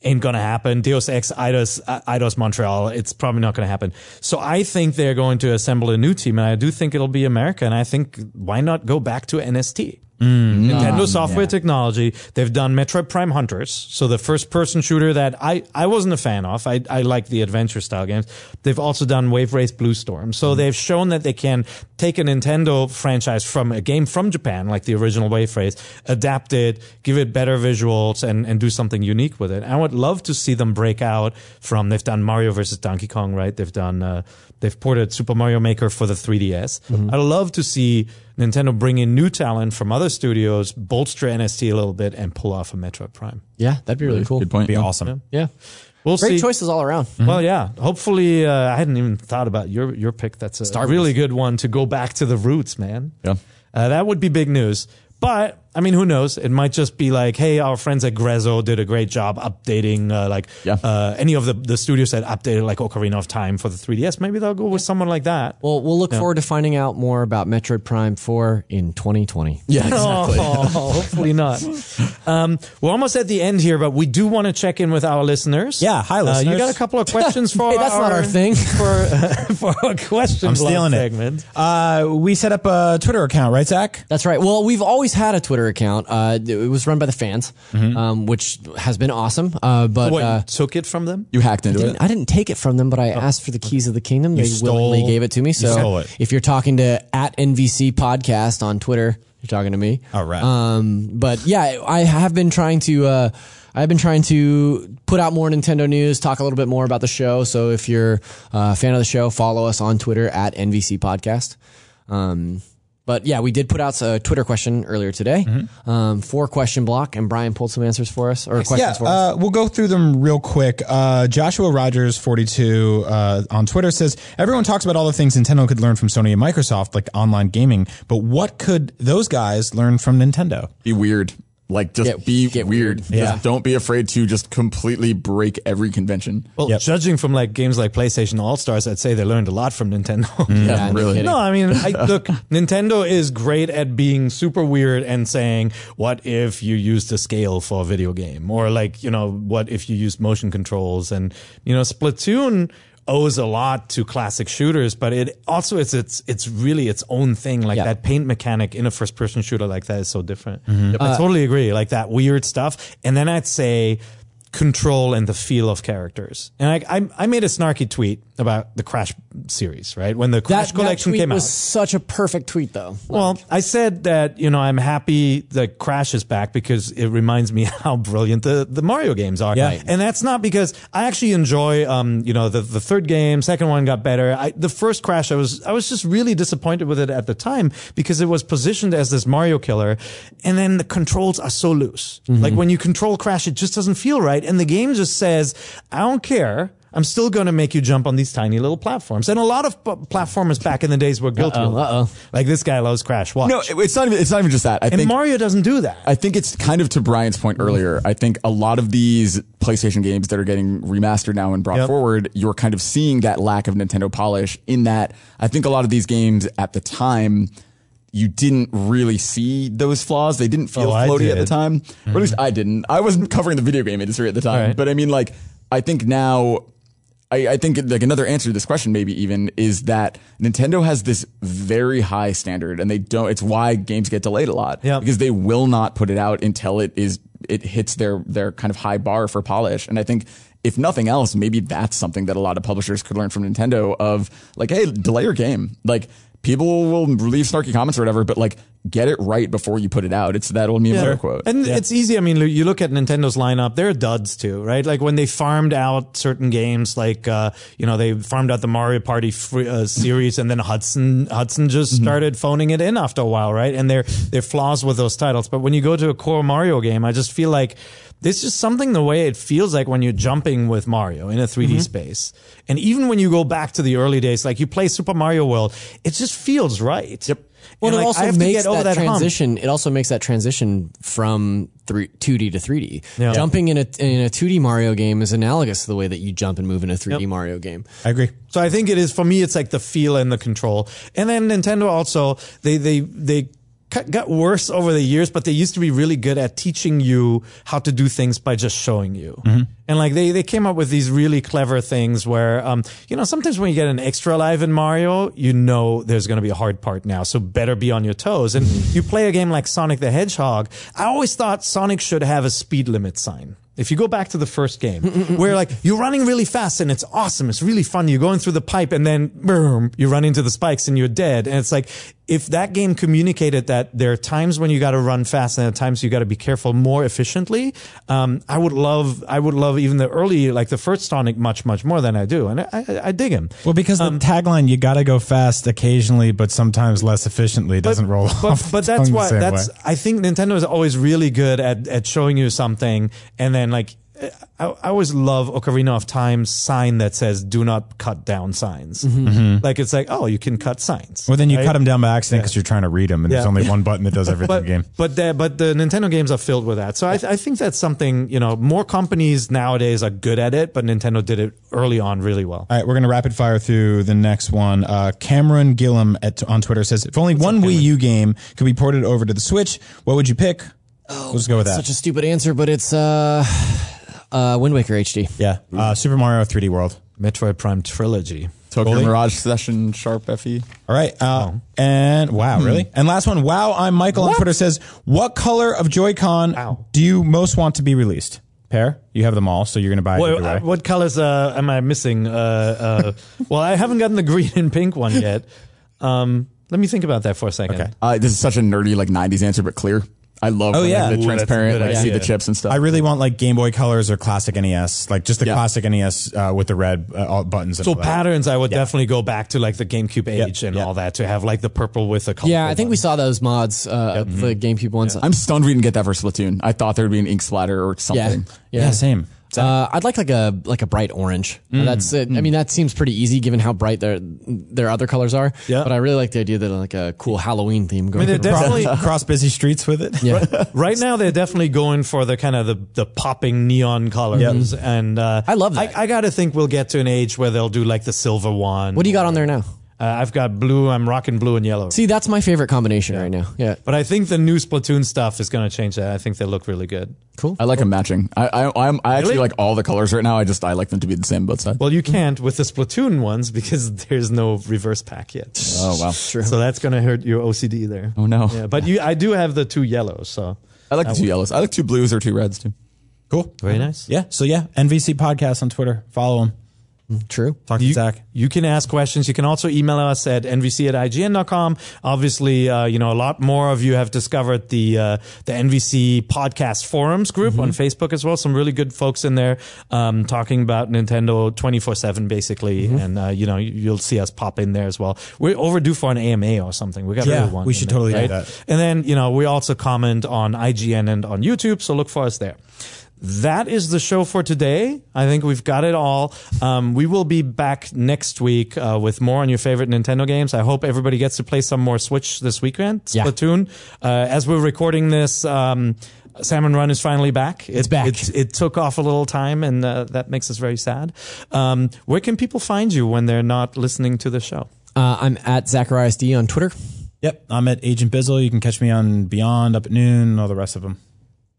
Ain't gonna happen. Deus Ex Eidos, uh, Eidos Montreal. It's probably not gonna happen. So I think they're going to assemble a new team, and I do think it'll be America. And I think why not go back to NST? Mm. Nintendo Software Technology. They've done Metroid Prime Hunters, so the first person shooter that I, I wasn't a fan of. I, I like the adventure style games. They've also done Wave Race Blue Storm. So mm. they've shown that they can take a Nintendo franchise from a game from Japan, like the original Wave Race, adapt it, give it better visuals, and, and do something unique with it. I would love to see them break out from, they've done Mario versus Donkey Kong, right? They've done, uh, they've ported Super Mario Maker for the 3DS. Mm-hmm. I'd love to see Nintendo bring in new talent from other studios, bolster NST a little bit, and pull off a Metroid Prime. Yeah, that'd be really cool. Good point. Be Yeah. awesome. Yeah. We'll Great see. choices all around. Well, yeah. Hopefully, uh, I hadn't even thought about your your pick. That's a Star really good one to go back to the roots, man. Yeah. Uh, that would be big news. But I mean, who knows? It might just be like, hey, our friends at Grezzo did a great job updating, uh, like Yeah. uh, any of the the studios that updated like Ocarina of Time for the 3DS. Maybe they'll go with someone like that. Well, we'll look forward to finding out more about Metroid Prime 4 in 2020. Yeah, exactly. Oh, hopefully not. Um, we're almost at the end here, but we do want to check in with our listeners. Yeah, hi, Uh, you got a couple of questions for? Hey, that's not our thing. For for our question I'm block stealing it. segment. Uh, we set up a Twitter account, right, Zach? That's right. Well, we've always had a Twitter account. Uh, it was run by the fans, Mm-hmm. um, which has been awesome. Uh, but uh, you took it from them? You hacked into it. I didn't take it from them, but I asked for the keys of the kingdom. They stole- willingly gave it to me. So it. if you're talking to at NVC podcast on Twitter, you're talking to me. All right. Um, but yeah, I have been trying to. Uh, I've been trying to put out more Nintendo news, talk a little bit more about the show. So if you're a fan of the show, follow us on Twitter at NVC Podcast. Um, but yeah, we did put out a Twitter question earlier today, um, four question block, and Brian pulled some answers for us or questions Yeah, for us. uh, we'll go through them real quick. Uh, Joshua Rogers, 42, uh, on Twitter says, everyone talks about all the things Nintendo could learn from Sony and Microsoft, like online gaming, but what could those guys learn from Nintendo? Be weird. Like just Get- be get weird. weird. Just Yeah. don't be afraid to just completely break every convention. Well, Yep. judging from like games like PlayStation All Stars, I'd say they learned a lot from Nintendo. yeah, no really. No, I mean, I, look, Nintendo is great at being super weird and saying, what if you used a scale for a video game? Or like, you know, what if you used motion controls? And, you know, Splatoon owes a lot to classic shooters, but it also is it's it's really its own thing. Like Yeah. that paint mechanic in a first person shooter like that is so different. Mm-hmm. I Uh, totally agree. Like that weird stuff. And then I'd say control and the feel of characters. And I I, I made a snarky tweet about the Crash series, right? When the Crash that, collection that tweet came was such a perfect tweet, though. Well, I said that, you know, I'm happy that Crash is back because it reminds me how brilliant the, the Mario games are. Yeah. And that's not because I actually enjoy, um, you know, the, the third game, second one got better. I, the first Crash, I was, I was just really disappointed with it at the time because it was positioned as this Mario killer. And then the controls are so loose. Like when you control Crash, it just doesn't feel right. And the game just says, I don't care. I'm still going to make you jump on these tiny little platforms. And a lot of p- platformers back in the days were guilty. Uh-oh, uh-oh. Like this guy loves Crash. Watch. No, it's not even. It's not even just that. I and think Mario doesn't do that. I think it's kind of to Brian's point earlier. I think a lot of these PlayStation games that are getting remastered now and brought Yep. forward, you're kind of seeing that lack of Nintendo polish in that I think a lot of these games at the time, you didn't really see those flaws. They didn't feel Oh, floaty at the time. Or at least mm-hmm. I didn't. I wasn't covering the video game industry at the time. Right. But I mean, like, I think now I, I think like another answer to this question maybe even is that Nintendo has this very high standard and they don't it's why games get delayed a lot Yeah. because they will not put it out until it is it hits their their kind of high bar for polish and I think if nothing else maybe that's something that a lot of publishers could learn from Nintendo of like hey delay your game like people will leave snarky comments or whatever but like get it right before you put it out it's that old meme Yeah. quote And it's easy. I mean, you look at Nintendo's lineup; they're duds too, right? Like when they farmed out certain games, like uh, you know they farmed out the Mario Party free, uh, series, and then Hudson Hudson just Mm-hmm. started phoning it in after a while, right? And there there are flaws with those titles. But when you go to a core Mario game, I just feel like there's just something the way it feels like when you're jumping with Mario in a 3D Mm-hmm. space. And even when you go back to the early days, like you play Super Mario World, it just feels right. Yep. Well, And, it like, also makes that, that hump. transition. It also makes that transition from three, 2D to 3D. Yeah. Jumping in a in a 2D Mario game is analogous to the way that you jump and move in a 3D Yep. Mario game. I agree. So I think it is for me. It's like the feel and the control. And then Nintendo also they they they got worse over the years, but they used to be really good at teaching you how to do things by just showing you. And like they they came up with these really clever things where um you know sometimes when you get an extra life in Mario, you know there's going to be a hard part now, so better be on your toes. And you play a game like Sonic the Hedgehog. I always thought Sonic should have a speed limit sign. If you go back to the first game, where like you're running really fast and it's awesome, it's really fun. You're going through the pipe and then boom, you run into the spikes and you're dead. And it's like if that game communicated that there are times when you got to run fast and there are times you got to be careful more efficiently, um, I would love, I would love even the early like the first Sonic much much more than I do, and I, I, I dig him. Well, because the tagline, you got to go fast occasionally, but sometimes less efficiently, doesn't roll but, off. But that's why that's way. I think Nintendo is always really good at at showing you something and then like I, I always love Ocarina of Time's sign that says "Do not cut down signs." Like it's like, oh, you can cut signs. Well, then you right? cut them down by accident because you're trying to read them, and there's only one button that does everything But in the game. but the, but the Nintendo games are filled with that. So I, I think that's something you know more companies nowadays are good at it, but Nintendo did it early on really well. All right, we're going to rapid fire through the next one. Uh, Cameron Gillum at, on Twitter says, if only one Wii U game could be ported over to the Switch, what would you pick? Oh, we'll just go with that. Such a stupid answer, but it's uh, uh, Wind Waker HD. yeah. Uh, Super Mario 3D World. Metroid Prime trilogy. Tokyo Goalie? Mirage Session Sharp FE. All right. Uh, And wow, really? And last one. Wow, I'm Michael on Twitter says, what color of Joy-Con Wow. do you most want to be released? Peer, you have them all, so you're going to buy it What, either way. uh, what colors uh, am I missing? Uh, uh, well, I haven't gotten the green and pink one yet. Um, let me think about that for a second. Okay. Uh, this is such a nerdy like '90s answer, but clear. I love. Oh, when yeah. they're Ooh, that's a transparent. good Like see the chips and stuff. I really want like Game Boy Colors or classic NES, like just the Yeah. classic NES uh, with the red uh, all- buttons. And So all that. patterns, I would definitely go back to like the GameCube age and Yep. all that to have like the purple with the color. Yeah, I think we saw those mods, uh, the GameCube ones. I'm stunned we didn't get that for Splatoon. I thought there'd be an ink splatter or yeah, something. yeah, Yeah, same. Uh, I'd like like a like a bright orange. Uh, That's it. I mean, that seems pretty easy given how bright their their other colors are. Yeah. But I really like the idea that like a cool Halloween theme going. I mean, they're definitely Cross busy streets with it. yeah. right now they're definitely going for the kind of the, the popping neon colors and uh, I love that. I, I got to think we'll get to an age where they'll do like the silver one. What do you got on there now? Uh, I've got blue. I'm rocking blue and yellow. See, that's my favorite combination right now. Yeah. but I think the new Splatoon stuff is going to change that. I think they look really good. Cool. I like them matching. I I I'm, I actually Really? like all the colors right now. I just I like them to be the same both sides. Well, you can't with the Splatoon ones because there's no reverse pack yet. oh wow. True. So that's going to hurt your OCD there. Oh no. Yeah, but you, I do have the two yellows, so I like the two yellows. I like two blues or two reds too. Cool. very nice. Yeah. So yeah, NVC podcast on Twitter. Follow them. True. Talk to You, Zach. you can ask questions. You can also email us at nvc at ign.com. Obviously, uh, you know, a lot more of you have discovered the, uh, the NVC podcast forums group on Facebook as well. Some really good folks in there, um, talking about Nintendo 24 seven basically. And, uh, you know, you- you'll see us pop in there as well. We're overdue for an AMA or something. We got Yeah, really one. we should there, totally do that. And then, you know, we also comment on IGN and on YouTube. So look for us there. That is the show for today. I think we've got it all. Um, we will be back next week uh, with more on your favorite Nintendo games. I hope everybody gets to play some more Switch this weekend. Yeah. Splatoon. Uh, as we're recording this, um, Salmon Run is finally back. It, back. It, it took off a little time, and uh, that makes us very sad. Um, where can people find you when they're not listening to the show? Uh, I'm at Zacharias D on Twitter. Yep, I'm at Agent Bizzle. You can catch me on Beyond, Up at Noon, all the rest of them.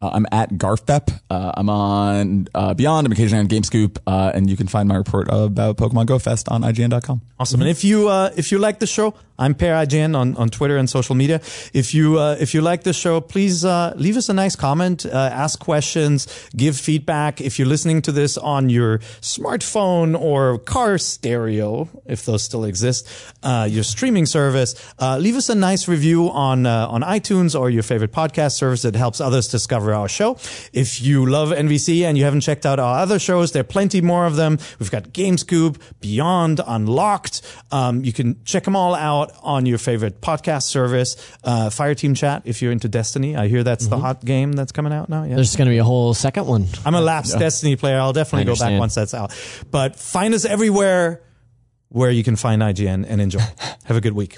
Uh, I'm at Garfep. Uh, I'm on uh, Beyond. I'm occasionally on GameScoop, uh, and you can find my report about Pokemon Go Fest on IGN.com. Awesome. And if you uh, if you like the show, I'm Peer IGN on, on Twitter and social media. If you uh, if you like the show, please leave us a nice comment, ask questions, give feedback. If you're listening to this on your smartphone or car stereo, if those still exist, uh, your streaming service, uh, leave us a nice review on on iTunes or your favorite podcast service It helps others discover our show. If you love NVC and you haven't checked out our other shows, there are plenty more of them. We've got GameScoop, Beyond, Unlocked. Um, you can check them all out on your favorite podcast service. Uh, Fireteam Chat, if you're into Destiny. I hear that's the hot game that's coming out now. Yeah. There's going to be a whole second one. I'm a lapsed Destiny player. I'll definitely go back once that's out. But find us everywhere where you can find IGN and enjoy. Have a good week.